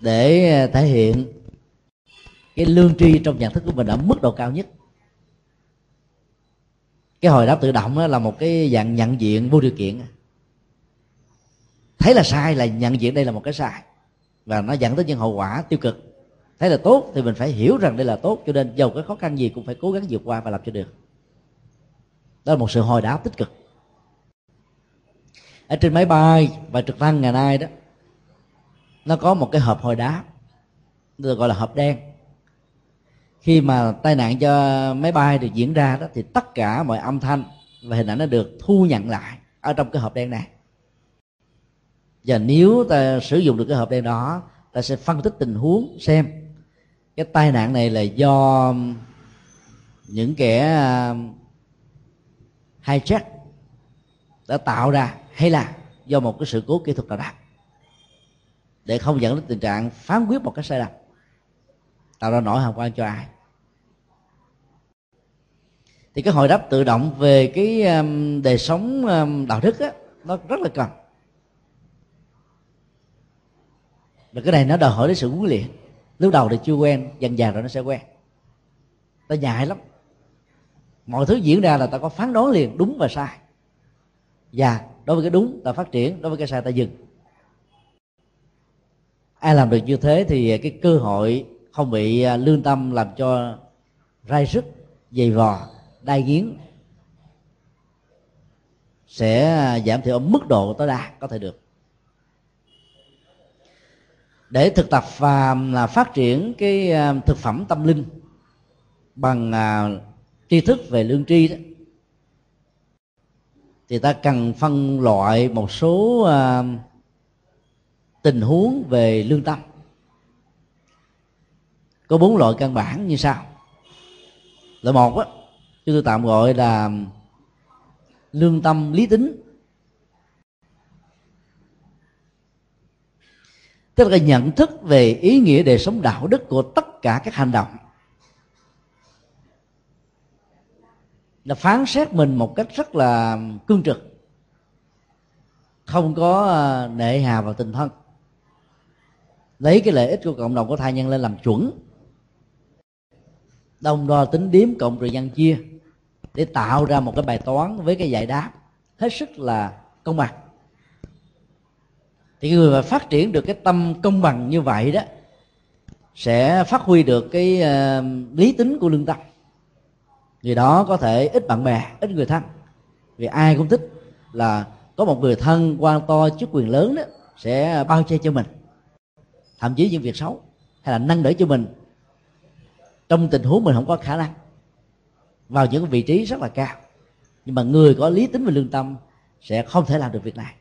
để thể hiện cái lương tri trong nhận thức của mình ở mức độ cao nhất. Cái hồi đáp tự động đó là một cái dạng nhận diện vô điều kiện. Thấy là sai là nhận diện đây là một cái sai. Và nó dẫn tới những hậu quả tiêu cực. Thấy là tốt thì mình phải hiểu rằng đây là tốt. Cho nên dầu cái khó khăn gì cũng phải cố gắng vượt qua và làm cho được. Đó là một sự hồi đáp tích cực. Ở trên máy bay và trực thăng ngày nay đó, nó có một cái hộp hồi đáp. Được gọi là hộp đen khi mà tai nạn cho máy bay được diễn ra đó, thì tất cả mọi âm thanh và hình ảnh nó được thu nhận lại ở trong cái hộp đen này. Và nếu ta sử dụng được cái hộp đen đó, ta sẽ phân tích tình huống xem cái tai nạn này là do những kẻ à, hijack đã tạo ra hay là do một cái sự cố kỹ thuật nào đó. Để không dẫn đến tình trạng phán quyết một cái sai lầm, tạo ra nỗi hàm quan cho ai thì cái hồi đáp tự động về cái um, đời sống um, đạo đức á, nó rất là cần. Và cái này nó đòi hỏi đến sự huấn luyện. Lúc đầu thì chưa quen, dần dần rồi nó sẽ quen. Ta nhại lắm. Mọi thứ diễn ra là ta có phán đoán liền, đúng và sai. Và đối với cái đúng ta phát triển, đối với cái sai ta dừng. Ai làm được như thế thì cái cơ hội không bị à, lương tâm làm cho rai sức dày vò đai nghiến sẽ giảm thiểu ở mức độ tối đa có thể được. Để thực tập và là phát triển cái à, thực phẩm tâm linh bằng à, tri thức về lương tri đó, thì ta cần phân loại một số à, tình huống về lương tâm. Có bốn loại căn bản như sau. Loại một á chúng tôi tạm gọi là lương tâm lý tính. Tức là nhận thức về ý nghĩa đời sống đạo đức của tất cả các hành động. Là phán xét mình một cách rất là cương trực. Không có ờ, nệ hà vào tình thân. Lấy cái lợi ích của cộng đồng của thai nhân lên làm chuẩn. Đông đo tính điếm cộng rồi nhân chia để tạo ra một cái bài toán với cái giải đáp hết sức là công bằng. Thì người mà phát triển được cái tâm công bằng như vậy đó sẽ phát huy được cái uh, lý tính của lương tâm. Người đó có thể ít bạn bè ít người thân. Vì ai cũng thích là có một người thân quan to chức quyền lớn đó sẽ bao che cho mình thậm chí những việc xấu hay là nâng đỡ cho mình. Trong tình huống mình không có khả năng vào những vị trí rất là cao. Nhưng mà người có lý tính và lương tâm sẽ không thể làm được việc này.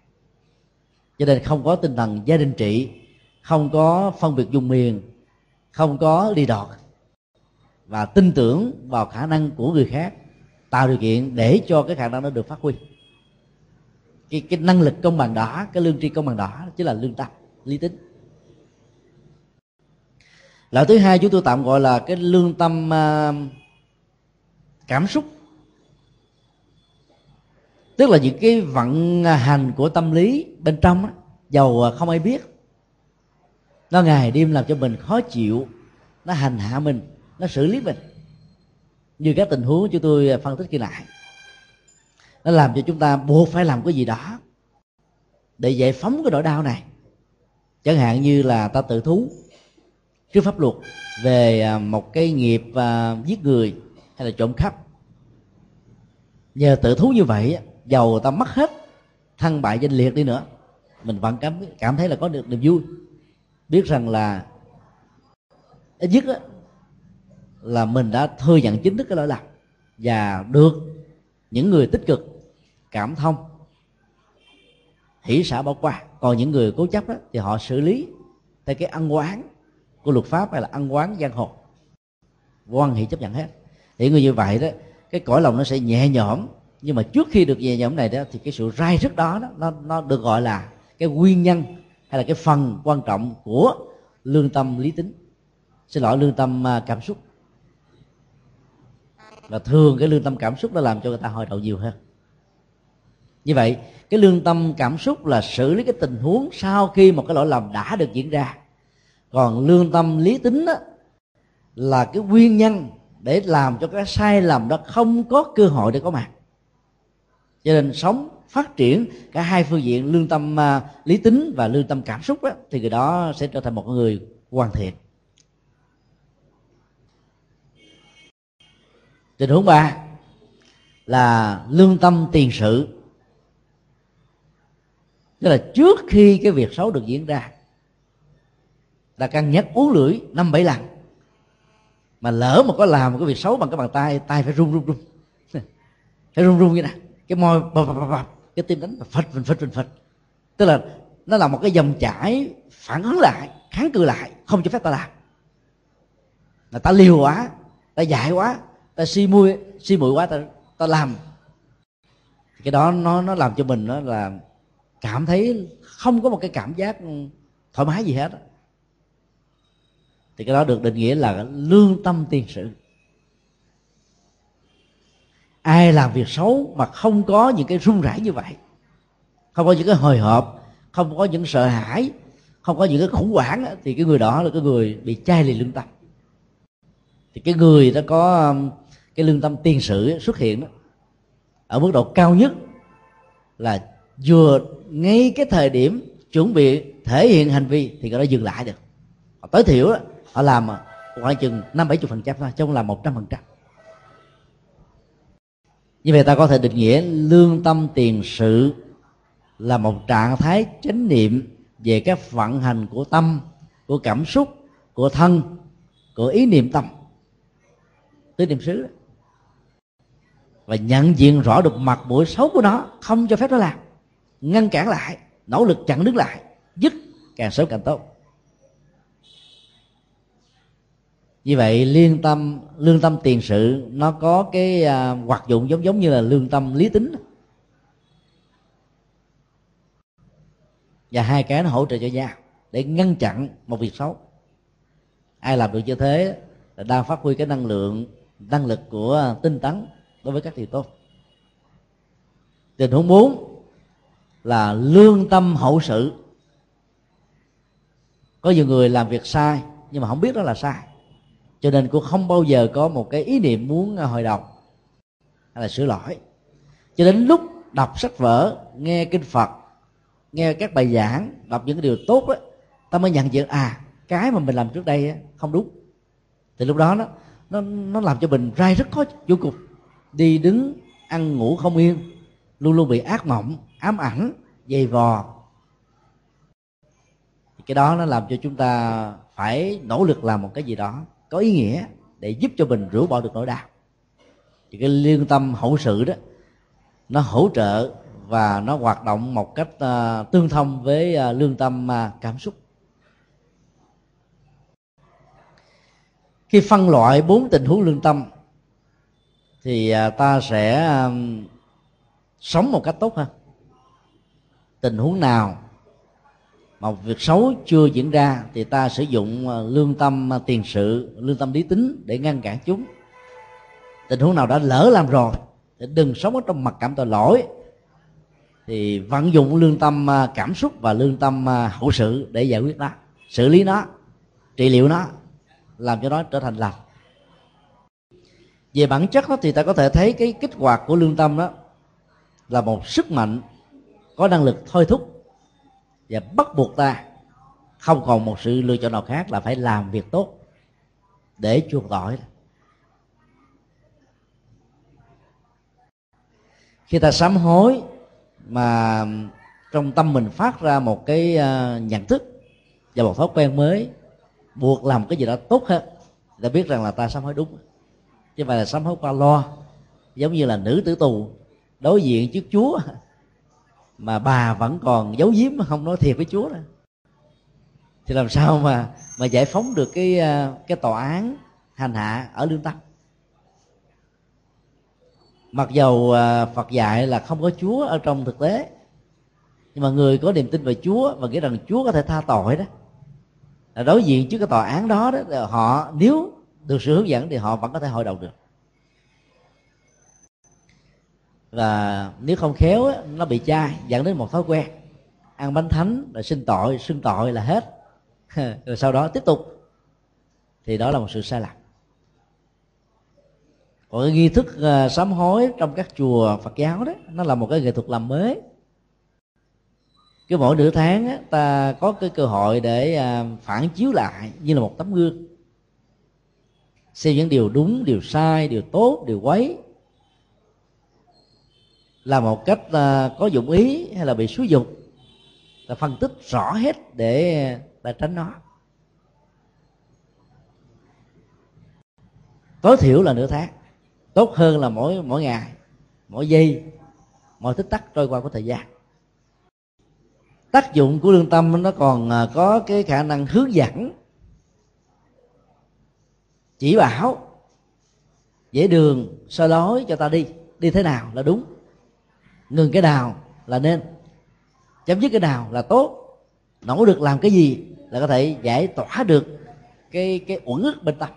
Cho nên không có tinh thần gia đình trị không có phân biệt dùng miền không có đi đọt. Và tin tưởng vào khả năng của người khác tạo điều kiện để cho cái khả năng đó được phát huy. Cái, cái năng lực công bằng đó cái lương tri công bằng đó chính là lương tâm lý tính. Loại thứ hai chúng tôi tạm gọi là cái lương tâm uh, cảm xúc. Tức là những cái vận hành của tâm lý bên trong á, dầu à, không ai biết. Nó ngày đêm làm cho mình khó chịu nó hành hạ mình nó xử lý mình. Như các tình huống chúng tôi phân tích kia lại nó làm cho chúng ta buộc phải làm cái gì đó để giải phóng cái nỗi đau này. Chẳng hạn như là ta tự thú trước pháp luật về à, một cái nghiệp à, giết người hay là trộm cắp? Nhờ tự thú như vậy giàu ta mất hết thân bại danh liệt đi nữa. Mình vẫn cảm cảm thấy là có được niềm vui. Biết rằng là ít nhất đó, là mình đã thừa nhận chính thức cái lỗi lạc và được những người tích cực cảm thông hỷ xã bỏ qua. Còn những người cố chấp đó, thì họ xử lý theo cái ăn quán của luật pháp hay là ăn quán giang hồ. Quan hệ chấp nhận hết thì người như vậy đó cái cõi lòng nó sẽ nhẹ nhõm. Nhưng mà trước khi được nhẹ nhõm này đó thì cái sự rai rứt đó, đó nó nó được gọi là cái nguyên nhân hay là cái phần quan trọng của lương tâm lý tính. Xin lỗi lương tâm à, cảm xúc. Và thường cái lương tâm cảm xúc nó làm cho người ta hồi đầu nhiều hơn. Như vậy cái lương tâm cảm xúc là xử lý cái tình huống sau khi một cái lỗi lầm đã được diễn ra. Còn lương tâm lý tính đó, là cái nguyên nhân để làm cho cái sai lầm đó không có cơ hội để có mặt. Cho nên sống phát triển cả hai phương diện lương tâm uh, lý tính và lương tâm cảm xúc đó, thì người đó sẽ trở thành một người hoàn thiện. Tình huống ba là lương tâm tiền sự. Tức là trước khi cái việc xấu được diễn ra ta cân nhắc uống lưỡi năm bảy lần mà lỡ mà có làm một cái việc xấu bằng cái bàn tay tay phải run run run. (laughs) Phải run run như này cái môi, bập bập bập cái tim đánh phật phật phật phật tức là nó là một cái dòng chảy phản ứng lại, kháng cự lại, không cho phép ta làm. Là ta liều quá, ta dại quá, ta si mui, si muội quá, ta ta làm. Cái đó nó nó làm cho mình nó là cảm thấy không có một cái cảm giác thoải mái gì hết thì cái đó được định nghĩa là lương tâm tiền sự. Ai làm việc xấu mà không có những cái run rẩy như vậy không có những cái hồi hộp không có những sợ hãi không có những cái khủng hoảng thì cái người đó là cái người bị chai lì lương tâm. Thì cái người đó có um, cái lương tâm tiên sử xuất hiện đó ở mức độ cao nhất là vừa ngay cái thời điểm chuẩn bị thể hiện hành vi thì người đó dừng lại được. Tối thiểu đó, họ làm ờ, khoảng chừng năm bảy chục phần trăm thôi, chứ không làm một trăm phần trăm. Như vậy ta có thể định nghĩa lương tâm tiền sự là một trạng thái chánh niệm về các vận hành của tâm, của cảm xúc, của thân, của ý niệm tâm. Tứ niệm xứ. Và nhận diện rõ được mặt mũi xấu của nó, không cho phép nó làm. Ngăn cản lại, nỗ lực chặn đứng lại, dứt càng sớm càng tốt. Như vậy liên tâm lương tâm tiền sự nó có cái à, hoạt dụng giống giống như là lương tâm lý tính. Và hai cái nó hỗ trợ cho nhau để ngăn chặn một việc xấu. Ai làm được như thế là đang phát huy cái năng lượng năng lực của tinh tấn đối với các điều tốt tình huống bốn là lương tâm hậu sự. Có nhiều người làm việc sai nhưng mà không biết đó là sai cho nên cũng không bao giờ có một cái ý niệm muốn à, hồi đầu hay là sửa lỗi. Cho đến lúc đọc sách vở, nghe kinh phật, nghe các bài giảng, đọc những điều tốt đó ta mới nhận diện à cái mà mình làm trước đây không đúng. Thì lúc đó nó nó nó làm cho mình rai rất khó vô cùng. Đi đứng, ăn, ngủ không yên, luôn luôn bị ác mộng, ám ảnh, dày vò. Cái đó nó làm cho chúng ta phải nỗ lực làm một cái gì đó có ý nghĩa để giúp cho mình rửa bỏ được nỗi đau. Thì cái liên tâm hậu sự đó nó hỗ trợ và nó hoạt động một cách uh, tương thông với uh, lương tâm uh, cảm xúc. Khi phân loại bốn tình huống lương tâm thì uh, ta sẽ uh, sống một cách tốt hơn. Tình huống nào mà việc xấu chưa diễn ra thì ta sử dụng ờ, lương tâm ờ, tiền sự, lương tâm lý tính để ngăn cản chúng. Tình huống nào đã lỡ làm rồi thì đừng sống ở trong mặt cảm tội lỗi. Thì vận dụng lương tâm ờ, cảm xúc và lương tâm hậu sự để giải quyết nó, xử lý nó, trị liệu nó, làm cho nó trở thành lành. Về bản chất đó thì ta có thể thấy cái kích hoạt của lương tâm đó là một sức mạnh có năng lực thôi thúc và bắt buộc ta không còn một sự lựa chọn nào khác là phải làm việc tốt để chuộc tội. Khi ta sám hối mà trong tâm mình phát ra một cái ờ, nhận thức và một thói quen mới, buộc làm cái gì đó tốt hơn ta biết rằng là ta sám hối đúng. Chứ không phải là sám hối qua lo giống như là nữ tử tù đối diện trước chúa mà bà vẫn còn giấu giếm, không nói thiệt với chúa đó thì làm sao mà mà giải phóng được cái ờ, cái tòa án hành hạ ở lương tâm? Mặc dầu ờ, phật dạy là không có chúa ở trong thực tế, nhưng mà người có niềm tin về chúa và nghĩ rằng chúa có thể tha tội đó, là đối diện trước cái tòa án đó đó họ, nếu được sự hướng dẫn thì họ vẫn có thể hội đồng được. Và nếu không khéo nó bị chai dẫn đến một thói quen. Ăn bánh thánh là xin tội xưng tội là hết. (laughs) Rồi sau đó tiếp tục. Thì đó là một sự sai lầm. Còn cái nghi thức uh, sám hối trong các chùa Phật giáo đó nó là một cái nghệ thuật làm mới. Cứ mỗi nửa tháng á, ta có cái cơ hội để uh, phản chiếu lại như là một tấm gương. Xem những điều đúng điều sai điều tốt điều quấy là một cách uh, có dụng ý hay là bị xúi dục ta phân tích rõ hết để ta tránh nó. Tối thiểu là nửa tháng tốt hơn là mỗi mỗi ngày mỗi giây mọi tích tắc trôi qua của thời gian. Tác dụng của lương tâm nó còn à, có cái khả năng hướng dẫn chỉ bảo dễ đường soi lối cho ta đi đi thế nào là đúng ngừng cái nào là nên. Chấm dứt cái nào là tốt. Nỗ lực làm cái gì là có thể giải tỏa được cái cái uẩn ức bên tâm.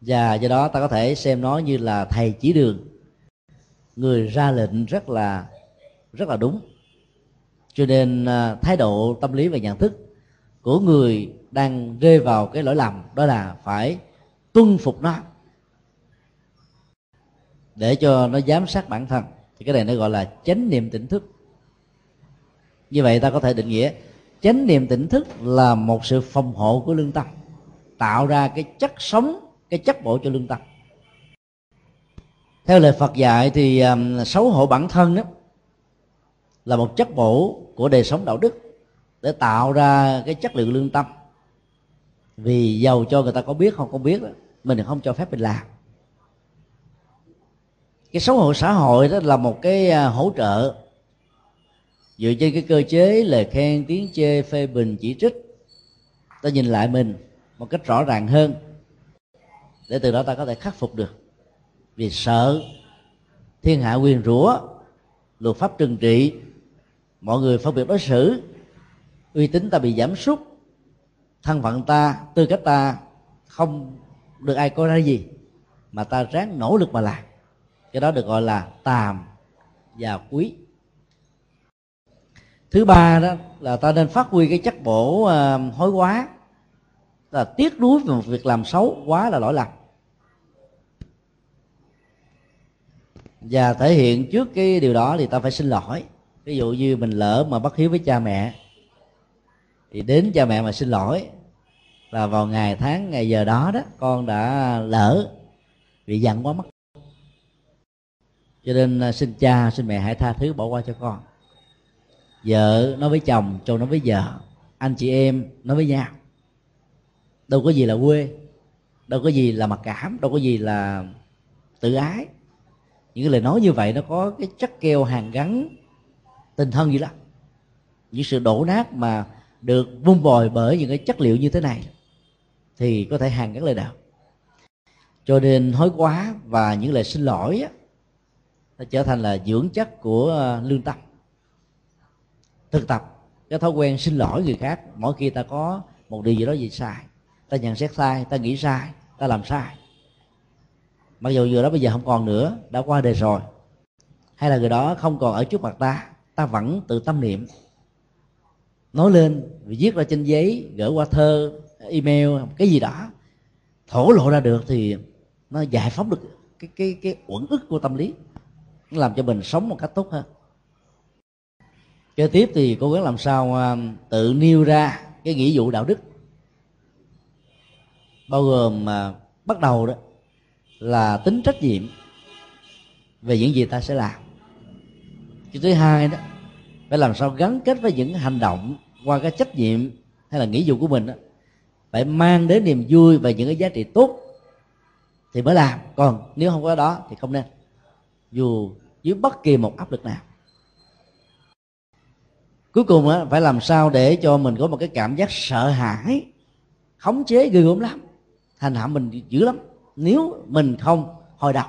Và do đó ta có thể xem nó như là thầy chỉ đường. Người ra lệnh rất là rất là đúng. Cho nên à, thái độ tâm lý và nhận thức của người đang rơi vào cái lỗi lầm đó là phải tuân phục nó để cho nó giám sát bản thân. Thì cái này nó gọi là chánh niệm tỉnh thức. Như vậy ta có thể định nghĩa chánh niệm tỉnh thức là một sự phòng hộ của lương tâm tạo ra cái chất sống cái chất bổ cho lương tâm. Theo lời Phật dạy thì um, xấu hổ bản thân đó là một chất bổ của đời sống đạo đức để tạo ra cái chất lượng lương tâm. Vì giàu cho người ta có biết không có biết đó, mình không cho phép mình làm cái xấu hổ xã hội đó là một cái à, hỗ trợ. Dựa trên cái cơ chế lời khen tiếng chê phê bình chỉ trích, ta nhìn lại mình một cách rõ ràng hơn. Để từ đó ta có thể khắc phục được. Vì sợ thiên hạ quyền rủa, luật pháp trừng trị, mọi người phân biệt đối xử, uy tín ta bị giảm sút, thân phận ta, tư cách ta không được ai coi ra gì, mà ta ráng nỗ lực mà làm cái đó được gọi là tàm và quý. Thứ ba đó là ta nên phát huy cái chất bổ uh, hối quá là tiếc nuối về một việc làm xấu quá là lỗi lầm. Và thể hiện trước cái điều đó thì ta phải xin lỗi. Ví dụ như mình lỡ mà bất hiếu với cha mẹ thì đến cha mẹ mà xin lỗi là vào ngày tháng ngày giờ đó đó con đã lỡ bị giận quá mất cho nên à, xin cha xin mẹ hãy tha thứ bỏ qua cho con. Vợ nói với chồng chồng nói với vợ. Anh chị em nói với nhau. Đâu có gì là quê đâu có gì là mặc cảm đâu có gì là tự ái. Những cái lời nói như vậy nó có cái chất keo hàng gắn tình thân gì đó những sự đổ nát mà được vun bồi bởi những cái chất liệu như thế này thì có thể hàng gắn lời đạo cho nên hối quá và những lời xin lỗi á, nó trở thành là dưỡng chất của ờ, lương tâm. Thực tập cái thói quen xin lỗi người khác, mỗi khi ta có một điều gì đó gì sai, ta nhận xét sai, ta nghĩ sai, ta làm sai. Mặc dù vừa đó bây giờ không còn nữa, đã qua đời rồi. Hay là người đó không còn ở trước mặt ta ta vẫn tự tâm niệm. Nói lên, viết ra trên giấy, gửi qua thơ, email, cái gì đó, thổ lộ ra được thì nó giải phóng được cái cái cái uẩn ức của tâm lý làm cho mình sống một cách tốt hơn. Kế tiếp thì cố gắng làm sao à, tự nêu ra cái nghĩa vụ đạo đức. Bao gồm mà bắt đầu đó là tính trách nhiệm về những gì ta sẽ làm. Cái thứ hai đó phải làm sao gắn kết với những hành động qua cái trách nhiệm hay là nghĩa vụ của mình đó, phải mang đến niềm vui và những cái giá trị tốt thì mới làm. Còn nếu không có đó thì không nên. Dù dưới bất kỳ một áp lực nào. Cuối cùng á, phải làm sao để cho mình có một cái cảm giác sợ hãi khống chế ghê gớm lắm. Hành hạ mình dữ lắm nếu mình không hồi đầu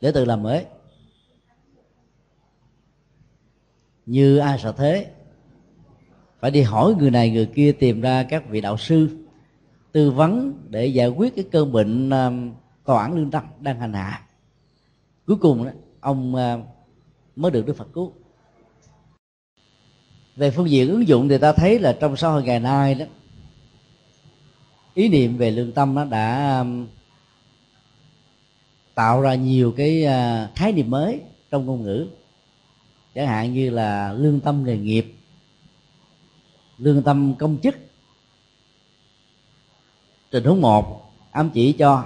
để tự làm mới. Như ai sợ thế phải đi hỏi người này người kia tìm ra các vị đạo sư tư vấn để giải quyết cái cơn bệnh uh, tòa án lương tâm đang hành hạ cuối cùng đó, ông à, mới được đức phật cứu. Về phương diện ứng dụng thì ta thấy là trong xã hội ngày nay đó ý niệm về lương tâm nó đã um, tạo ra nhiều cái à, khái niệm mới trong ngôn ngữ. Chẳng hạn như là lương tâm nghề nghiệp lương tâm công chức tình huống một ám chỉ cho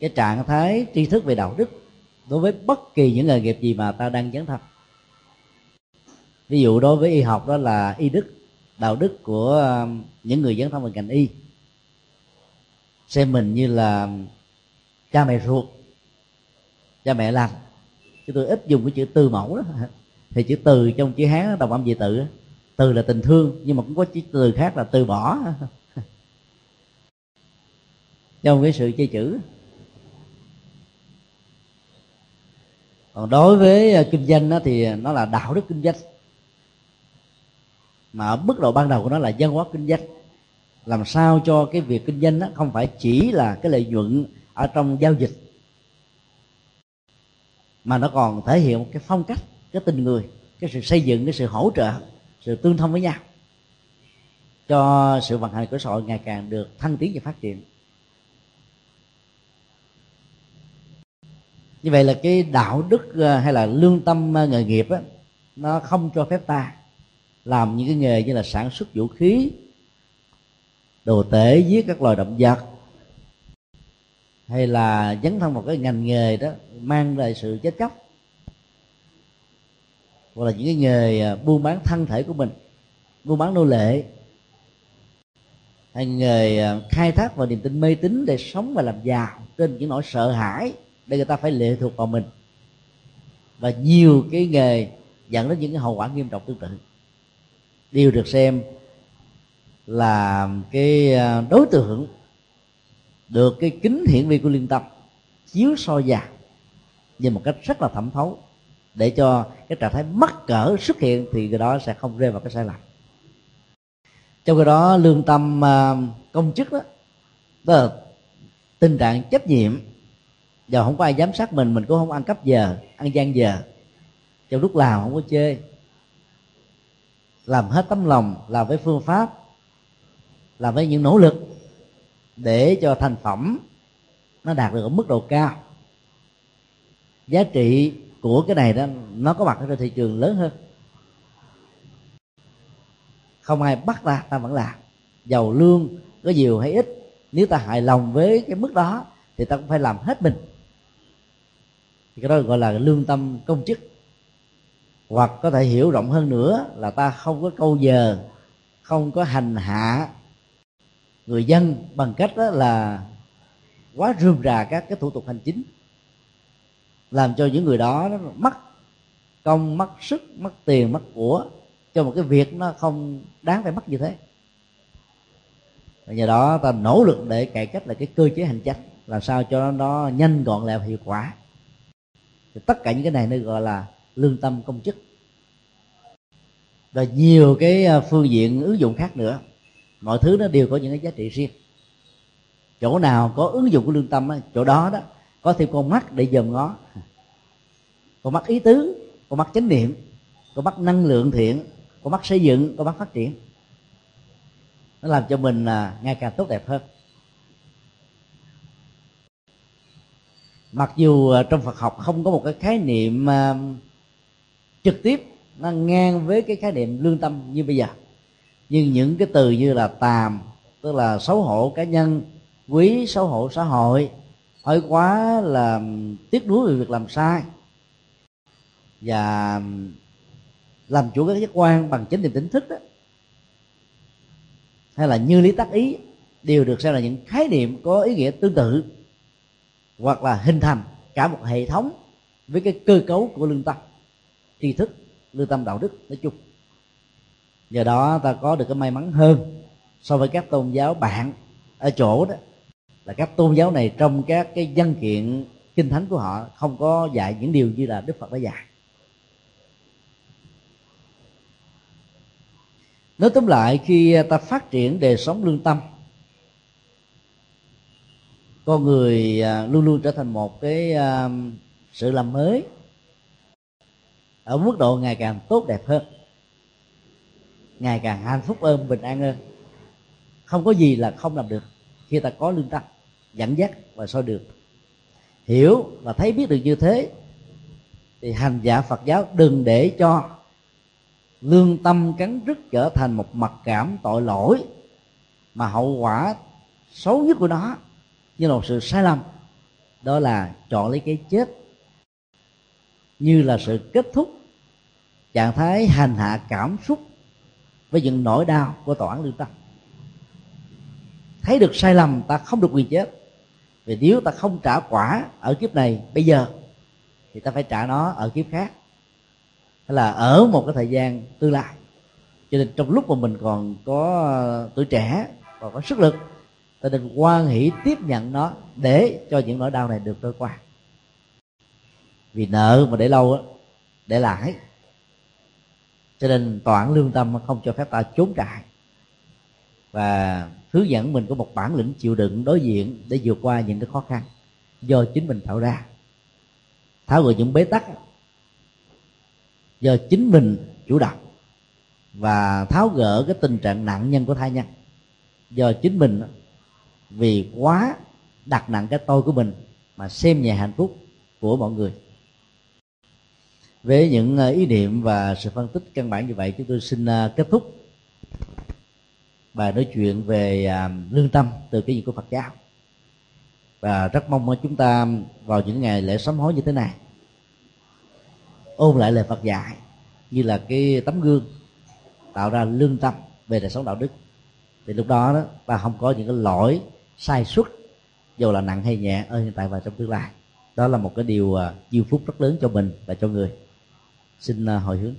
cái trạng thái tri thức về đạo đức đối với bất kỳ những nghề nghiệp gì mà ta đang dấn thân. Ví dụ đối với y học đó là y đức, đạo đức của um, những người dấn thân vào ngành y. Xem mình như là cha mẹ ruột, cha mẹ làm chứ tôi ít dùng cái chữ tư mẫu đó. (laughs) Thì chữ từ trong chữ hán, đồng âm dị tự, từ là tình thương, nhưng mà cũng có chữ từ khác là từ bỏ. (laughs) Trong cái sự chơi chữ còn đối với ờ, kinh doanh đó, thì ờ, nó là đạo đức kinh doanh. Mà ở mức độ ban đầu của nó là văn hóa kinh doanh. Làm sao cho cái việc kinh doanh đó không phải chỉ là cái lợi nhuận ở trong giao dịch mà nó còn thể hiện một cái phong cách cái tình người cái sự xây dựng cái sự hỗ trợ sự tương thông với nhau. Cho sự vận hành của xã hội ngày càng được thăng tiến và phát triển. Như vậy là cái đạo đức ờ, hay là lương tâm ờ, nghề nghiệp á, nó không cho phép ta làm những cái nghề như là sản xuất vũ khí đồ tể giết các loài động vật hay là dấn thân một cái ngành nghề đó mang lại sự chết chóc hoặc là những cái nghề ờ, buôn bán thân thể của mình buôn bán nô lệ hay nghề khai thác vào niềm tin mê tín để sống và làm giàu trên những nỗi sợ hãi để người ta phải lệ thuộc vào mình. Và nhiều cái nghề dẫn đến những cái hậu quả nghiêm trọng tương tự. Đều được xem là cái à, đối tượng được cái kính hiển vi của liên tâm chiếu soi vào nhưng một cách rất là thẩm thấu. Để cho cái trạng thái mắc cỡ xuất hiện thì người đó sẽ không rơi vào cái sai lầm. Trong cái đó lương tâm à, công chức đó, đó là tình trạng trách nhiệm giờ không có ai giám sát mình mình cũng không ăn cắp giờ, ăn gian giờ. Trong lúc làm không có chê làm hết tấm lòng, làm với phương pháp, làm với những nỗ lực để cho thành phẩm nó đạt được ở mức độ cao. Giá trị của cái này đó, nó có mặt ở trên thị trường lớn hơn. Không ai bắt ta ta vẫn làm. Giàu lương, có nhiều hay ít. Nếu ta hài lòng với cái mức đó, thì ta cũng phải làm hết mình thì cái đó gọi là lương tâm công chức. Hoặc có thể hiểu rộng hơn nữa là ta không có câu giờ, không có hành hạ người dân bằng cách đó là quá rườm rà các cái thủ tục hành chính, làm cho những người đó nó mất công, mất sức, mất tiền, mất của cho một cái việc nó không đáng phải mất như thế. Và nhờ đó ta nỗ lực để cải cách là cái cơ chế hành chính, làm sao cho nó nhanh gọn lẹ hiệu quả thì tất cả những cái này nó gọi là lương tâm công chức. Và nhiều cái à, phương diện ứng dụng khác nữa. Mọi thứ nó đều có những cái giá trị riêng. Chỗ nào có ứng dụng của lương tâm chỗ đó đó, có thêm con mắt để dòm ngó. Con mắt ý tứ, con mắt chánh niệm, con mắt năng lượng thiện, con mắt xây dựng, con mắt phát triển. Nó làm cho mình à, ngày càng tốt đẹp hơn. Mặc dù ờ, trong Phật học không có một cái khái niệm ờ, trực tiếp nó ngang với cái khái niệm lương tâm như bây giờ. Nhưng những cái từ như là tàm, tức là xấu hổ cá nhân, quý, xấu hổ xã hội hơi quá là tiếc nuối về việc làm sai. Và làm chủ các giác quan bằng chính niệm tỉnh thức đó. Hay là như lý tác ý, đều được xem là những khái niệm có ý nghĩa tương tự hoặc là hình thành cả một hệ thống với cái cơ cấu của lương tâm, tri thức, lương tâm đạo đức nói chung. Nhờ đó ta có được cái may mắn hơn so với các tôn giáo bạn ở chỗ đó, là các tôn giáo này trong các cái văn kiện kinh thánh của họ không có dạy những điều như là đức phật đã dạy. Nói tóm lại, khi ta phát triển đời sống lương tâm con người à, luôn luôn trở thành một cái à, sự làm mới ở mức độ ngày càng tốt đẹp hơn, ngày càng hạnh phúc hơn, bình an hơn. Không có gì là không làm được khi ta có lương tâm, dẫn dắt và soi đường. Hiểu và thấy biết được như thế thì hành giả phật giáo đừng để cho lương tâm cắn rứt trở thành một mặc cảm tội lỗi mà hậu quả xấu nhất của nó như là một sự sai lầm. Đó là chọn lấy cái chết như là sự kết thúc trạng thái hành hạ cảm xúc với những nỗi đau của tòa án lương tâm. Thấy được sai lầm, ta không được quyền chết. Vì nếu ta không trả quả ở kiếp này bây giờ, thì ta phải trả nó ở kiếp khác. Hay là ở một cái thời gian tương lai. Cho nên trong lúc mà mình còn có tuổi trẻ, còn có sức lực ta nên quan hỷ tiếp nhận nó để cho những nỗi đau này được trôi qua. Vì nợ mà để lâu á, để lãi cho nên tòa án lương tâm không cho phép ta trốn trại. Và hướng dẫn mình có một bản lĩnh chịu đựng đối diện để vượt qua những cái khó khăn do chính mình tạo ra. Tháo gỡ những bế tắc do chính mình chủ động và tháo gỡ cái tình trạng nạn nhân của thai nhân. Do chính mình vì quá đặt nặng cái tôi của mình mà xem nhẹ hạnh phúc của mọi người. Với những ờ, ý niệm và sự phân tích căn bản như vậy, chúng tôi xin ờ, kết thúc bài nói chuyện về à, lương tâm từ cái gì của Phật giáo. Và rất mong ờ, chúng ta vào những ngày lễ sám hối như thế này, ôn lại lời Phật dạy như là cái tấm gương tạo ra lương tâm về đời sống đạo đức. Thì lúc đó đó, ta không có những cái lỗi sai suất dù là nặng hay nhẹ ở hiện tại và trong tương lai. Đó là một cái điều à, uh, phúc rất lớn cho mình và cho người. Xin uh, hồi hướng.